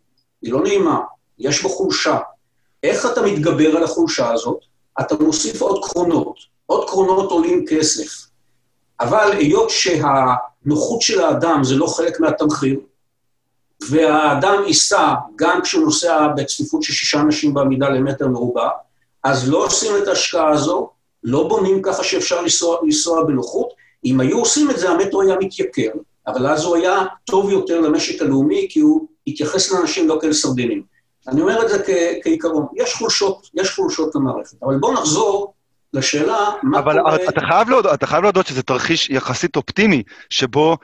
היא לא נעימה, יש בו חולשה. איך אתה מתגבר על החולשה הזאת? אתה מוסיף עוד קרונות. עוד קרונות עולים כסף. אבל היות שהנוחות של האדם זה לא חלק מהתמחיר, והאדם ייסע גם כשהוא נוסע בצפיפות של שישה אנשים בעמידה למטר מרובע, אז לא עושים את ההשקעה הזו, לא בונים ככה שאפשר לנסוע, לנסוע בנוחות. אם היו עושים את זה, המטרו היה מתייקר, אבל אז הוא היה טוב יותר למשק הלאומי, כי הוא התייחס לאנשים לא כאל סרדינים. אני אומר את זה כעיקרון. יש חולשות, יש חולשות למערכת, אבל בואו נחזור לשאלה מה אבל קורה... אבל אתה חייב, להודות, אתה חייב להודות שזה תרחיש יחסית אופטימי, שבו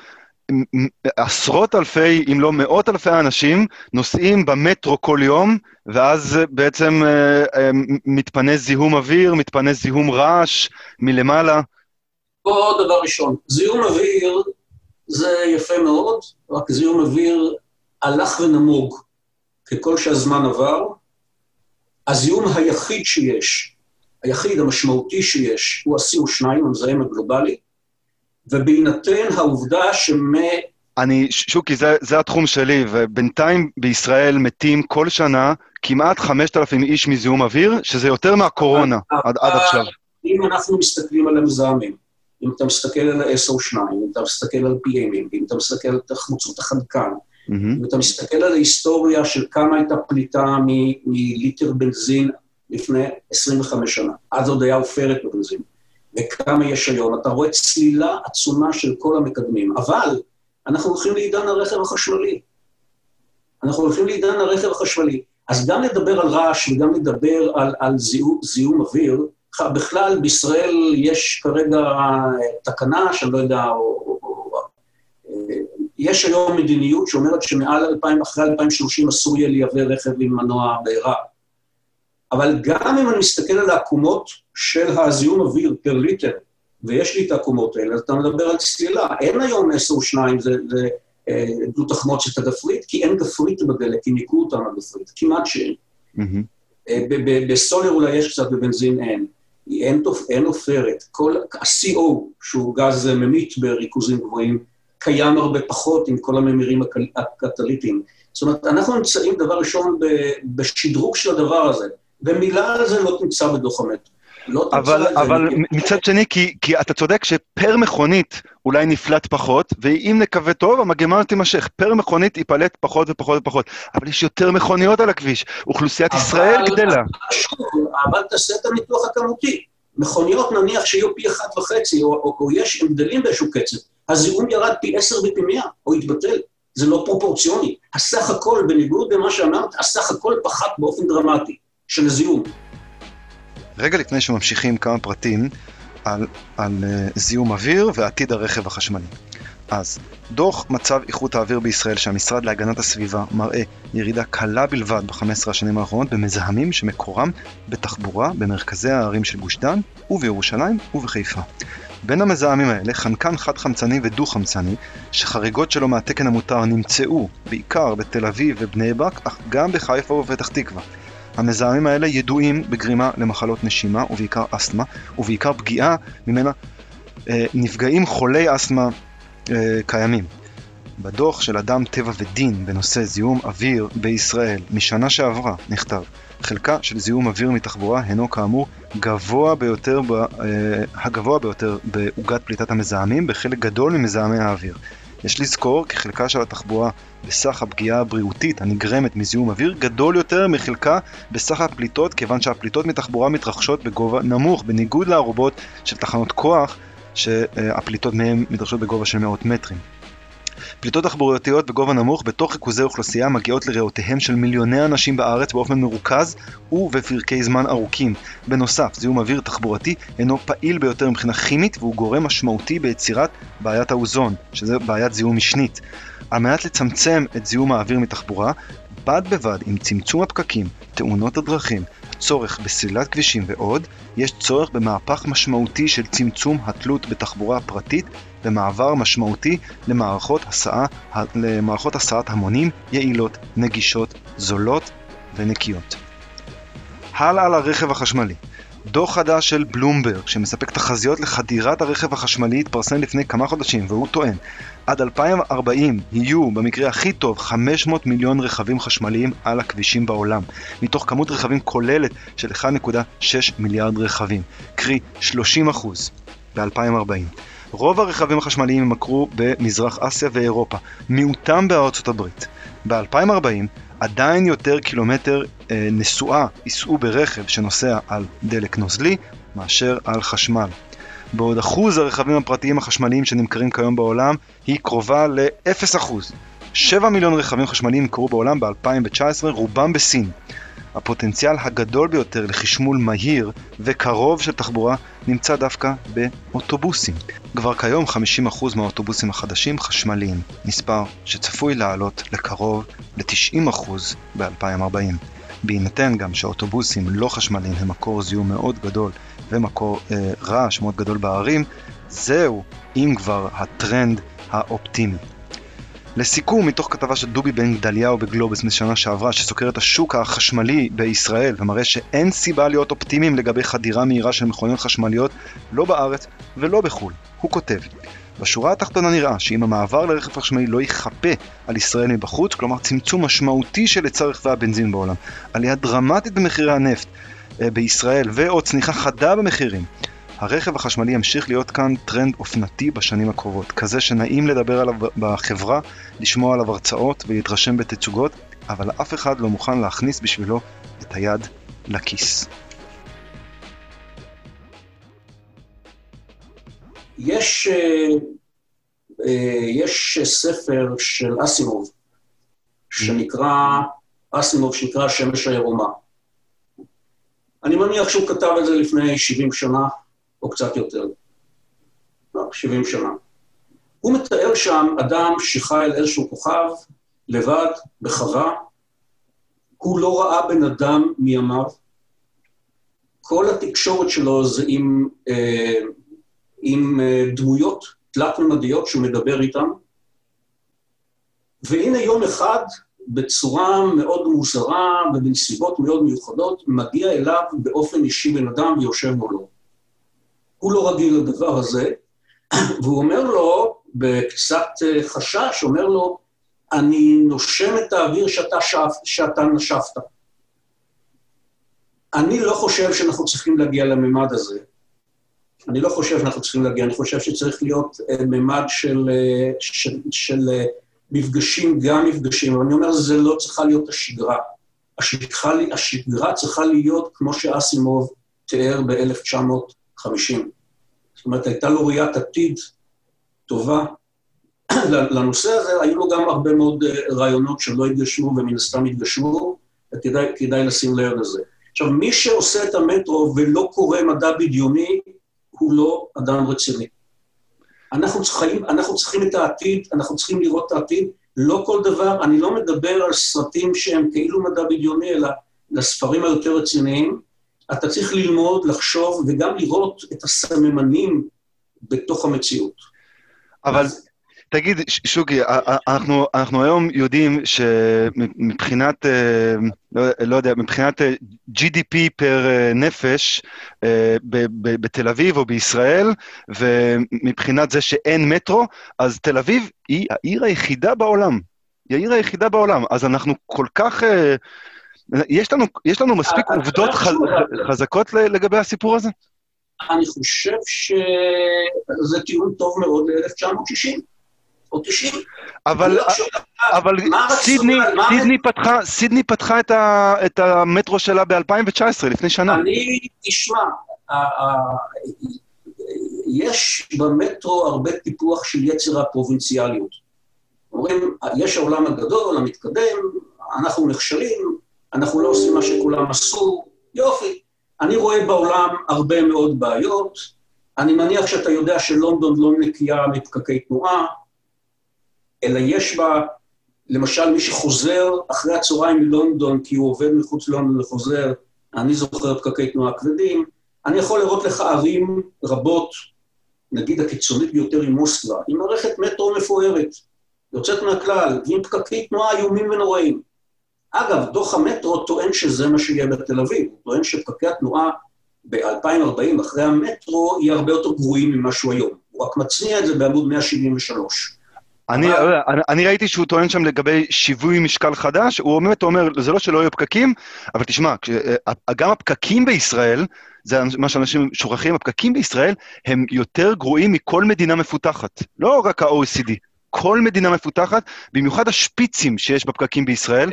עשרות אלפי, אם לא מאות אלפי אנשים, נוסעים במטרו כל יום, ואז בעצם אה, אה, מתפנה זיהום אוויר, מתפנה זיהום רעש מלמעלה. פה דבר ראשון, זיהום אוויר זה יפה מאוד, רק זיהום אוויר הלך ונמוג ככל שהזמן עבר. הזיהום היחיד שיש, היחיד המשמעותי שיש, הוא ה-CO2, המזהם הגלובלי, ובהינתן העובדה שמ... אני, שוקי, זה, זה התחום שלי, ובינתיים בישראל מתים כל שנה כמעט 5,000 איש מזיהום אוויר, שזה יותר מהקורונה עד, עד עכשיו. אם אנחנו מסתכלים על המזהמים, אם אתה מסתכל על ה-SO2, אם אתה מסתכל על PMים, אם אתה מסתכל על תחמוצות החנקן. אם אתה מסתכל על ההיסטוריה של כמה הייתה פליטה מליטר בנזין לפני 25 שנה, אז עוד היה עופרת בבנזין. וכמה יש היום, אתה רואה צלילה עצומה של כל המקדמים. אבל אנחנו הולכים לעידן הרכב החשמלי. אנחנו הולכים לעידן הרכב החשמלי. אז גם לדבר על רעש וגם לדבר על, על זיהום, זיהום אוויר, בכלל בישראל יש כרגע תקנה שאני לא יודע, או, או, יש היום מדיניות שאומרת שמעל 2000, אחרי 2030 אסור יהיה לייבא רכב עם מנוע בעירה. אבל גם אם אני מסתכל על העקומות של הזיהום אוויר פר ליטר, ויש לי את העקומות האלה, אז אתה מדבר על צלילה. אין היום 10-2, זה, זה אה, דו תחמוצת הגפרית, כי אין גפרית בדלק, כי ניקו אותם הגפרית, כמעט שאין. Mm-hmm. בסולר אולי יש קצת, בבנזין אין. אין, אין עופרת. כל ה-CO, שהוא גז ממית בריכוזים גבוהים, קיים הרבה פחות עם כל הממירים הקטליטיים. זאת אומרת, אנחנו נמצאים דבר ראשון בשדרוג של הדבר הזה. ומילה על זה לא תמצא בדוח המטרו. לא אבל, אבל מצד שני, כי, כי אתה צודק שפר מכונית אולי נפלט פחות, ואם נקווה טוב, המגמה תימשך. פר מכונית ייפלט פחות ופחות ופחות. אבל יש יותר מכוניות על הכביש, אוכלוסיית ישראל גדלה. שוב, אבל תעשה את הניתוח הכמותי. מכוניות נניח שיהיו פי אחת וחצי, או, או, או יש הבדלים באיזשהו קצב, הזיהום ירד פי עשר ופי מאה, או התבטל. זה לא פרופורציוני. הסך הכל, בניגוד למה שאמרת, הסך הכל פחת באופן דרמטי של זיהום. רגע לפני שממשיכים כמה פרטים על, על uh, זיהום אוויר ועתיד הרכב החשמלי. אז, דוח מצב איכות האוויר בישראל שהמשרד להגנת הסביבה מראה ירידה קלה בלבד ב-15 השנים האחרונות במזהמים שמקורם בתחבורה במרכזי הערים של גוש דן ובירושלים ובחיפה. בין המזהמים האלה חנקן חד-חמצני ודו-חמצני, שחריגות שלו מהתקן המותר נמצאו בעיקר בתל אביב ובני ברק, אך גם בחיפה ובפתח תקווה. המזהמים האלה ידועים בגרימה למחלות נשימה ובעיקר אסתמה, ובעיקר פגיעה ממנה אה, נפגעים חולי אסתמה אה, קיימים. בדוח של אדם טבע ודין בנושא זיהום אוויר בישראל משנה שעברה נכתב חלקה של זיהום אוויר מתחבורה הינו כאמור גבוה ביותר, ב, אה, הגבוה ביותר בעוגת פליטת המזהמים בחלק גדול ממזהמי האוויר. יש לזכור כי חלקה של התחבורה בסך הפגיעה הבריאותית הנגרמת מזיהום אוויר גדול יותר מחלקה בסך הפליטות כיוון שהפליטות מתחבורה מתרחשות בגובה נמוך בניגוד לערובות של תחנות כוח שהפליטות מהן מתרחשות בגובה של מאות מטרים. פליטות תחבורתיות בגובה נמוך בתוך ריכוזי אוכלוסייה מגיעות לריאותיהם של מיליוני אנשים בארץ באופן מרוכז ובפרקי זמן ארוכים. בנוסף, זיהום אוויר תחבורתי אינו פעיל ביותר מבחינה כימית והוא גורם משמעותי ביצירת בעיית האוזון, שזה בעיית זיהום משנית. על מנת לצמצם את זיהום האוויר מתחבורה, בד בבד עם צמצום הפקקים, תאונות הדרכים, צורך בסלילת כבישים ועוד, יש צורך במהפך משמעותי של צמצום התלות בתחבורה פרטית ומעבר משמעותי למערכות, הסעה, למערכות הסעת המונים יעילות, נגישות, זולות ונקיות. הלאה לרכב החשמלי. דוח חדש של בלומברג, שמספק תחזיות לחדירת הרכב החשמלי, התפרסם לפני כמה חודשים, והוא טוען, עד 2040 יהיו, במקרה הכי טוב, 500 מיליון רכבים חשמליים על הכבישים בעולם, מתוך כמות רכבים כוללת של 1.6 מיליארד רכבים, קרי 30% ב-2040. רוב הרכבים החשמליים ימכרו במזרח אסיה ואירופה, מיעוטם בארצות הברית. ב-2040 עדיין יותר קילומטר אה, נסועה ייסעו ברכב שנוסע על דלק נוזלי מאשר על חשמל. בעוד אחוז הרכבים הפרטיים החשמליים שנמכרים כיום בעולם היא קרובה ל-0%. 7 מיליון רכבים חשמליים נמכרו בעולם ב-2019, רובם בסין. הפוטנציאל הגדול ביותר לחשמול מהיר וקרוב של תחבורה נמצא דווקא באוטובוסים. כבר כיום 50% מהאוטובוסים החדשים חשמליים, מספר שצפוי לעלות לקרוב ל-90% ב-2040. בהינתן גם שאוטובוסים לא חשמליים הם מקור זיהום מאוד גדול ומקור אה, רעש מאוד גדול בערים, זהו, אם כבר, הטרנד האופטימי. לסיכום, מתוך כתבה של דובי בן גדליהו בגלובס משנה שעברה, שסוקר את השוק החשמלי בישראל ומראה שאין סיבה להיות אופטימיים לגבי חדירה מהירה של מכוניות חשמליות לא בארץ ולא בחו"ל. הוא כותב בשורה התחתונה נראה שאם המעבר לרכב חשמלי לא יכפה על ישראל מבחוץ, כלומר צמצום משמעותי של היצע רכבי הבנזין בעולם, עלייה דרמטית במחירי הנפט אה, בישראל ועוד צניחה חדה במחירים, הרכב החשמלי ימשיך להיות כאן טרנד אופנתי בשנים הקרובות, כזה שנעים לדבר עליו בחברה, לשמוע עליו הרצאות ולהתרשם בתצוגות, אבל אף אחד לא מוכן להכניס בשבילו את היד לכיס. יש, אה, אה, יש ספר של אסימוב, שנקרא, אסימוב שנקרא השמש העירומה. אני מניח שהוא כתב את זה לפני 70 שנה, או קצת יותר. לא, 70 שנה. הוא מתאר שם אדם שחי על איזשהו כוכב, לבד, בחווה, הוא לא ראה בן אדם מימיו, כל התקשורת שלו זה עם, אה, עם אה, דמויות תלת-ממדיות שהוא מדבר איתן, והנה יום אחד, בצורה מאוד מוזרה ובנסיבות מאוד מיוחדות, מגיע אליו באופן אישי בן אדם ויושב מולו. הוא לא רגיל לדבר הזה, והוא אומר לו, בקצת אה, חשש, אומר לו, אני נושם את האוויר שאתה, שף, שאתה נשפת. אני לא חושב שאנחנו צריכים להגיע לממד הזה. אני לא חושב שאנחנו צריכים להגיע, אני חושב שצריך להיות uh, ממד של, uh, של, של מפגשים, גם מפגשים, אבל אני אומר, זה לא צריכה להיות השגרה. השגרה, השגרה צריכה להיות, כמו שאסימוב תיאר ב-1900, 50. זאת אומרת, הייתה לו ראיית עתיד טובה. לנושא הזה היו לו גם הרבה מאוד אה, רעיונות שלא התגשמו ומן הסתם התגשמו, וכדאי לשים לב לזה. עכשיו, מי שעושה את המטרו ולא קורא מדע בדיוני, הוא לא אדם רציני. אנחנו צריכים, אנחנו צריכים את העתיד, אנחנו צריכים לראות את העתיד. לא כל דבר, אני לא מדבר על סרטים שהם כאילו מדע בדיוני, אלא לספרים היותר רציניים. אתה צריך ללמוד, לחשוב וגם לראות את הסממנים בתוך המציאות. אבל אז... תגיד, שוקי, אנחנו, אנחנו היום יודעים שמבחינת, אה, לא, לא יודע, מבחינת אה, GDP פר אה, נפש בתל אביב או בישראל, ומבחינת זה שאין מטרו, אז תל אביב היא העיר היחידה בעולם. היא העיר היחידה בעולם. אז אנחנו כל כך... יש לנו, יש לנו מספיק עובדות חזקות לגבי הסיפור הזה? אני חושב שזה טיעון טוב מאוד ל-1960. או 90. אבל, לא אבל סידני, סידני, פתחה, סידני פתחה את, ה, את המטרו שלה ב-2019, לפני שנה. אני, תשמע, יש במטרו הרבה טיפוח של יצר הפרובינציאליות. אומרים, יש העולם הגדול, המתקדם, אנחנו נכשלים, אנחנו לא עושים מה שכולם עשו, יופי. אני רואה בעולם הרבה מאוד בעיות, אני מניח שאתה יודע שלונדון לא נקייה מפקקי תנועה, אלא יש בה, למשל, מי שחוזר אחרי הצהריים מלונדון, כי הוא עובד מחוץ ללונדון וחוזר, אני זוכר פקקי תנועה כבדים, אני יכול לראות לך ערים רבות, נגיד הקיצונית ביותר היא מוסקבה, עם מערכת מטרו מפוארת, יוצאת מהכלל, עם פקקי תנועה איומים ונוראים. אגב, דוח המטרו טוען שזה מה שיהיה בתל אביב, הוא טוען שפקקי התנועה ב-2040, אחרי המטרו, יהיה הרבה יותר גרועים ממה שהוא היום. הוא רק מצניע את זה בעמוד 173. אני, אני, אני ראיתי שהוא טוען שם לגבי שיווי משקל חדש, הוא באמת אומר, זה לא שלא יהיו פקקים, אבל תשמע, אה, גם הפקקים בישראל, זה מה שאנשים שוכחים, הפקקים בישראל הם יותר גרועים מכל מדינה מפותחת, לא רק ה-OECD. כל מדינה מפותחת, במיוחד השפיצים שיש בפקקים בישראל,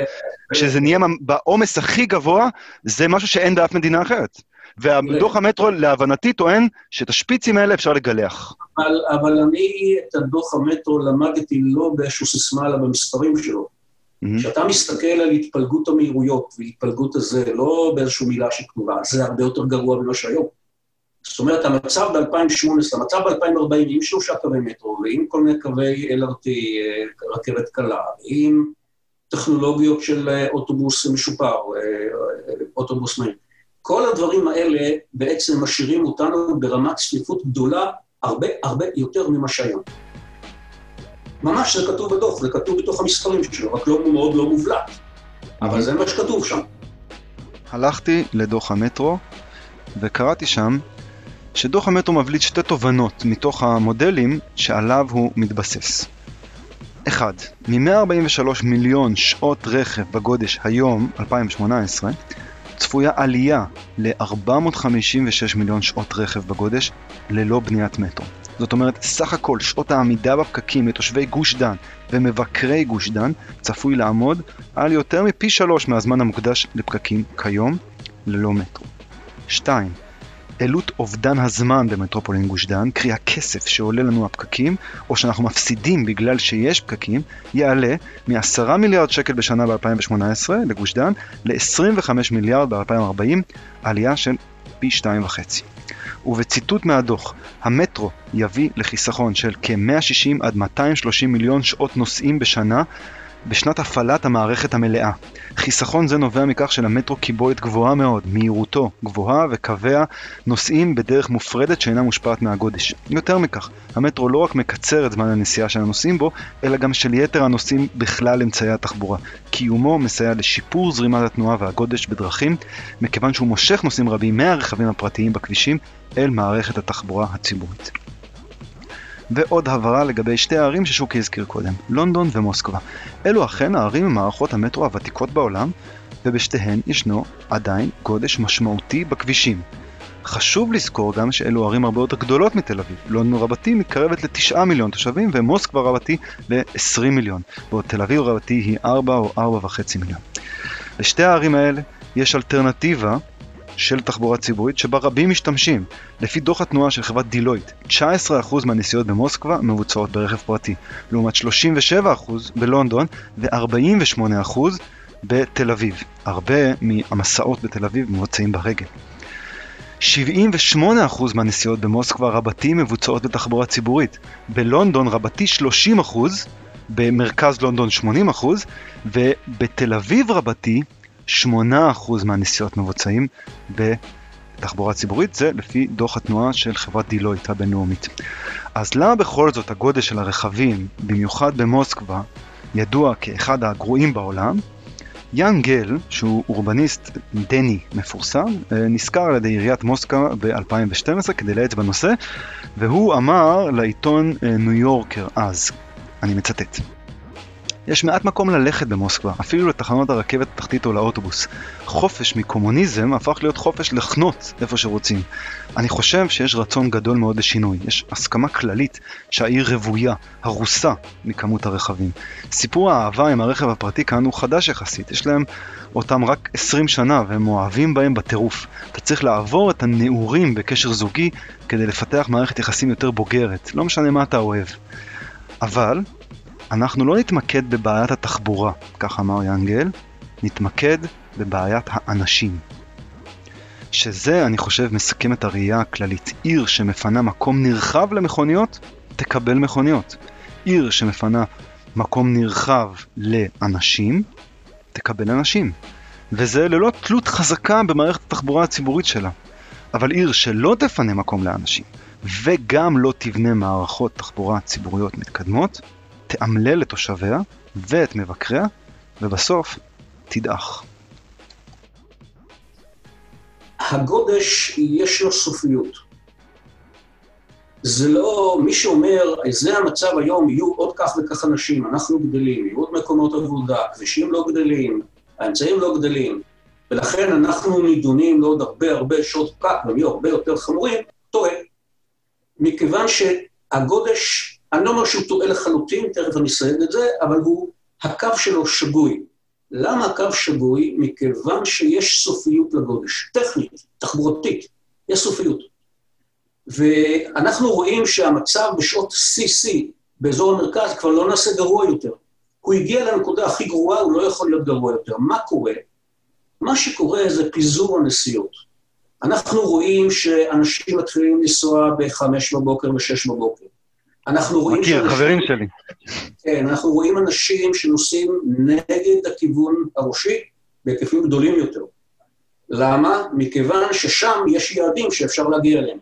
כשזה נהיה בעומס הכי גבוה, זה משהו שאין באף מדינה אחרת. ודוח המטרו, להבנתי, טוען שאת השפיצים האלה אפשר לגלח. אבל, אבל אני את הדוח המטרו למדתי לא באיזשהו סיסמה, אלא במספרים שלו. כשאתה. מסתכל על התפלגות המהירויות והתפלגות הזה, לא באיזושהי מילה שכתובה, זה הרבה יותר גרוע ממה שהיום. זאת אומרת, המצב ב-2018, המצב ב-2040 עם שלושה קווי מטרו ועם כל מיני קווי LRT, אה, רכבת קלה, עם טכנולוגיות של אה, אוטובוס משופר, אה, אוטובוס מהיר. כל הדברים האלה בעצם משאירים אותנו ברמת צפיפות גדולה הרבה הרבה יותר ממה שהיום. ממש זה כתוב בדוח, זה כתוב בתוך המספרים שלו, רק לא מאוד לא מובלט. אבל זה מה שכתוב שם. הלכתי לדוח המטרו, וקראתי שם שדוח המטרו מבליט שתי תובנות מתוך המודלים שעליו הוא מתבסס. 1. מ-143 מיליון שעות רכב בגודש היום, 2018, צפויה עלייה ל-456 מיליון שעות רכב בגודש ללא בניית מטרו. זאת אומרת, סך הכל שעות העמידה בפקקים לתושבי גוש דן ומבקרי גוש דן צפוי לעמוד על יותר מפי שלוש מהזמן המוקדש לפקקים כיום ללא מטרו. 2. עלות אובדן הזמן במטרופולין גוש דן, קרי הכסף שעולה לנו הפקקים, או שאנחנו מפסידים בגלל שיש פקקים, יעלה מ-10 מיליארד שקל בשנה ב-2018 לגוש דן ל-25 מיליארד ב-2040, עלייה של פי 2.5. ובציטוט מהדוח, המטרו יביא לחיסכון של כ-160 עד 230 מיליון שעות נוסעים בשנה בשנת הפעלת המערכת המלאה. חיסכון זה נובע מכך שלמטרו קיבולת גבוהה מאוד, מהירותו גבוהה וקוויה נוסעים בדרך מופרדת שאינה מושפעת מהגודש. יותר מכך, המטרו לא רק מקצר את זמן הנסיעה של הנוסעים בו, אלא גם של יתר הנוסעים בכלל אמצעי התחבורה. קיומו מסייע לשיפור זרימת התנועה והגודש בדרכים, מכיוון שהוא מושך נוסעים רבים מהרכבים הפרטיים בכבישים אל מערכת התחבורה הציבורית. ועוד הבהרה לגבי שתי הערים ששוקי הזכיר קודם, לונדון ומוסקבה. אלו אכן הערים ממערכות המטרו הוותיקות בעולם, ובשתיהן ישנו עדיין גודש משמעותי בכבישים. חשוב לזכור גם שאלו ערים הרבה יותר גדולות מתל אביב. לונדון רבתי מתקרבת לתשעה מיליון תושבים ומוסקבה רבתי ל-20 מיליון, בעוד תל אביב רבתי היא 4 או 4.5 מיליון. לשתי הערים האלה יש אלטרנטיבה של תחבורה ציבורית שבה רבים משתמשים. לפי דוח התנועה של חברת דילויט, 19% מהנסיעות במוסקבה מבוצעות ברכב פרטי, לעומת 37% בלונדון ו-48% בתל אביב. הרבה מהמסעות בתל אביב מבוצעים ברגל. 78% מהנסיעות במוסקבה רבתי מבוצעות בתחבורה ציבורית. בלונדון רבתי 30%, במרכז לונדון 80%, ובתל אביב רבתי 8% מהנסיעות מבוצעים בתחבורה ציבורית, זה לפי דוח התנועה של חברת דילויט הבינלאומית. אז למה בכל זאת הגודל של הרכבים, במיוחד במוסקבה, ידוע כאחד הגרועים בעולם? יאן גל, שהוא אורבניסט דני מפורסם, אה, נשכר על ידי עיריית מוסקבה ב-2012 כדי להאץ בנושא, והוא אמר לעיתון אה, ניו יורקר אז, אני מצטט: יש מעט מקום ללכת במוסקבה, אפילו לתחנות הרכבת התחתית או לאוטובוס. חופש מקומוניזם הפך להיות חופש לחנות איפה שרוצים. אני חושב שיש רצון גדול מאוד לשינוי. יש הסכמה כללית שהעיר רוויה, הרוסה מכמות הרכבים. סיפור האהבה עם הרכב הפרטי כאן הוא חדש יחסית. יש להם אותם רק 20 שנה והם אוהבים בהם בטירוף. אתה צריך לעבור את הנעורים בקשר זוגי כדי לפתח מערכת יחסים יותר בוגרת. לא משנה מה אתה אוהב. אבל אנחנו לא נתמקד בבעיית התחבורה, כך אמר יאנגל, נתמקד בבעיית האנשים. שזה, אני חושב, מסכם את הראייה הכללית. עיר שמפנה מקום נרחב למכוניות, תקבל מכוניות. עיר שמפנה מקום נרחב לאנשים, תקבל אנשים. וזה ללא תלות חזקה במערכת התחבורה הציבורית שלה. אבל עיר שלא תפנה מקום לאנשים, וגם לא תבנה מערכות תחבורה ציבוריות מתקדמות, תאמלל את תושביה ואת מבקריה, ובסוף תדעך. הגודש יש לו סופיות. זה לא, מי שאומר, זה המצב היום, יהיו עוד כך וכך אנשים, אנחנו גדלים, יהיו עוד מקומות עבודה, כבישים לא גדלים, האמצעים לא גדלים, ולכן אנחנו נידונים לעוד הרבה הרבה שעות פקק, והם יהיו הרבה יותר חמורים, טועה. מכיוון שהגודש אני לא אומר שהוא טועה לחלוטין, תכף אני אסייג את זה, אבל הוא, הקו שלו שגוי. למה הקו שגוי? מכיוון שיש סופיות לגודש, טכנית, תחבורתית, יש סופיות. ואנחנו רואים שהמצב בשעות CC באזור המרכז כבר לא נעשה גרוע יותר. הוא הגיע לנקודה הכי גרועה, הוא לא יכול להיות גרוע יותר. מה קורה? מה שקורה זה פיזור הנסיעות. אנחנו רואים שאנשים מתחילים לנסוע ב-5 בבוקר ו-6 בבוקר. אנחנו רואים... מכיר, שאנשים, חברים שלי. כן, אנחנו רואים אנשים שנוסעים נגד הכיוון הראשי בהיקפים גדולים יותר. למה? מכיוון ששם יש יעדים שאפשר להגיע אליהם.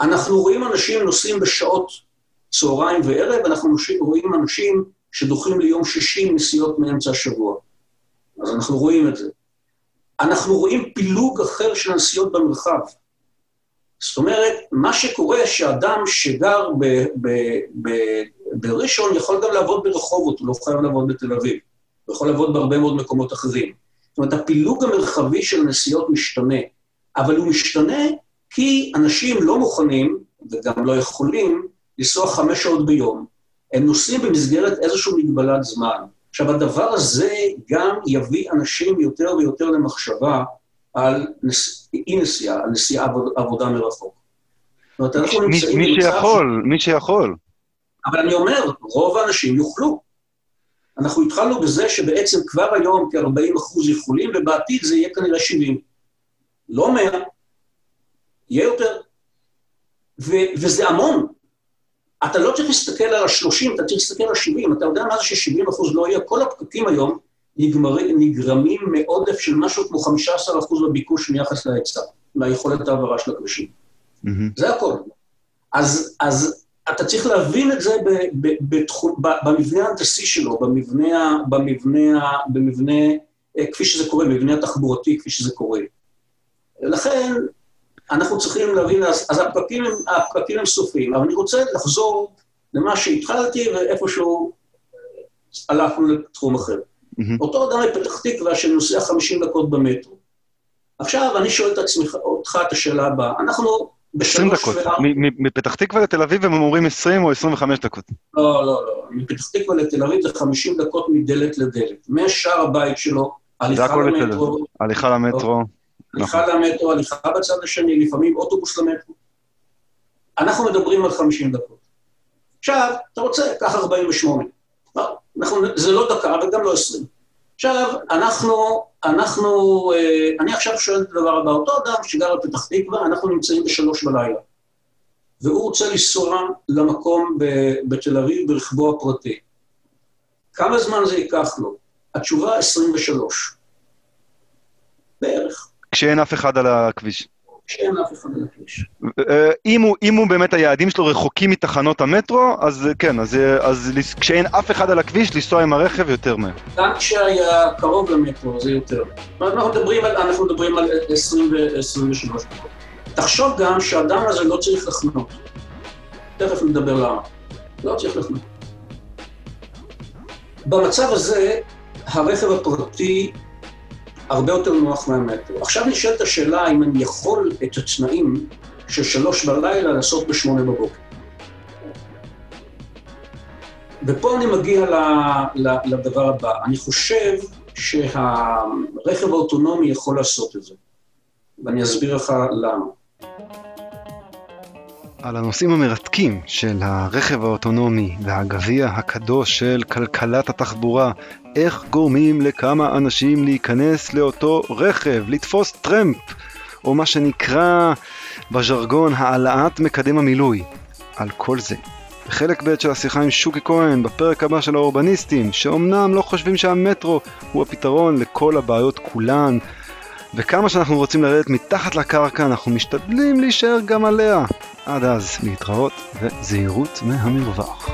אנחנו רואים אנשים נוסעים בשעות צהריים וערב, אנחנו רואים אנשים שדוחים ליום שישי נסיעות מאמצע השבוע. אז אנחנו רואים את זה. אנחנו רואים פילוג אחר של הנסיעות במרחב. זאת אומרת, מה שקורה שאדם שגר בראשון יכול גם לעבוד ברחובות, הוא לא חייב לעבוד בתל אביב, הוא יכול לעבוד בהרבה מאוד מקומות אחרים. זאת אומרת, הפילוג המרחבי של הנסיעות משתנה, אבל הוא משתנה כי אנשים לא מוכנים, וגם לא יכולים, לנסוע חמש שעות ביום. הם נוסעים במסגרת איזושהי מגבלת זמן. עכשיו, הדבר הזה גם יביא אנשים יותר ויותר למחשבה על נס... אי נסיעה, על נסיעה עבודה מרחוק. מי שיכול, מי שיכול. אבל אני אומר, רוב האנשים יוכלו. אנחנו התחלנו בזה שבעצם כבר היום כ-40 אחוז יכולים, ובעתיד זה יהיה כנראה 70. לא 100, יהיה יותר. ו- וזה המון. אתה לא צריך להסתכל על ה-30, אתה צריך להסתכל על ה-70. אתה יודע מה זה ש-70 אחוז לא יהיה? כל הפקקים היום נגרמים מעודף של משהו כמו 15% בביקוש מיחס להיצע, ליכולת העברה של הכבישים. Mm-hmm. זה הכל. אז, אז אתה צריך להבין את זה ב, ב, בתחום, ב, במבנה ההנדסי שלו, במבנה, במבנה, במבנה, אה, כפי שזה קורה, במבנה התחבורתי, כפי שזה קורה. לכן, אנחנו צריכים להבין, אז, אז הפקקים, הפקקים הם סופיים, אבל אני רוצה לחזור למה שהתחלתי ואיפשהו הלכנו לתחום אחר. Mm-hmm. אותו אדם מפתח תקווה שנוסע 50 דקות במטרו. עכשיו, אני שואל את עצמך, אותך את השאלה הבאה. אנחנו בשלוש 20 דקות. מפתח תקווה לתל אביב הם אומרים 20 או 25 דקות. לא, לא, לא. מפתח תקווה לתל אביב זה 50 דקות מדלת לדלת. משער הבית שלו, הליכה למטרו. הליכה למטרו. הליכה נכון. למטרו, הליכה בצד השני, לפעמים אוטובוס למטרו. אנחנו מדברים על 50 דקות. עכשיו, אתה רוצה, קח 48. אנחנו, זה לא דקה וגם לא 20. עכשיו, אנחנו, אנחנו, אה, אני עכשיו שואל את הדבר הבא, אותו אדם שגר בפתח תקווה, אנחנו נמצאים בשלוש בלילה. והוא רוצה לנסוע למקום בתל אביב ברכבו הפרטי. כמה זמן זה ייקח לו? התשובה, 23. בערך. כשאין אף אחד על הכביש. כשאין אף אחד על הכביש. אה, אם הוא, אם הוא באמת היעדים שלו רחוקים מתחנות המטרו, אז כן, אז, אז כשאין אף אחד על הכביש, לנסוע עם הרכב יותר מהר. גם כשהיה קרוב למטרו, זה יותר. אנחנו מדברים על, אנחנו מדברים על 20 ו-23 דקות. תחשוב גם שהאדם הזה לא צריך לחנות. תכף נדבר למה. לא צריך לחנות. במצב הזה, הרכב הפרטי עכשיו נשאלת השאלה אם אני יכול את התנאים של שלוש בלילה לעשות בשמונה בבוקר. ופה אני מגיע לדבר הבא. אני חושב שהרכב האוטונומי יכול לעשות את זה, ואני אסביר לך למה. על הנושאים המרתקים של הרכב האוטונומי והגביע הקדוש של כלכלת התחבורה, איך גורמים לכמה אנשים להיכנס לאותו רכב, לתפוס טרמפ, או מה שנקרא בז'רגון העלאת מקדם המילוי. על כל זה. בחלק ב' של השיחה עם שוקי כהן, בפרק הבא של האורבניסטים, שאומנם לא חושבים שהמטרו הוא הפתרון לכל הבעיות כולן, וכמה שאנחנו רוצים לרדת מתחת לקרקע, אנחנו משתדלים להישאר גם עליה. עד אז, להתראות וזהירות מהמרווח.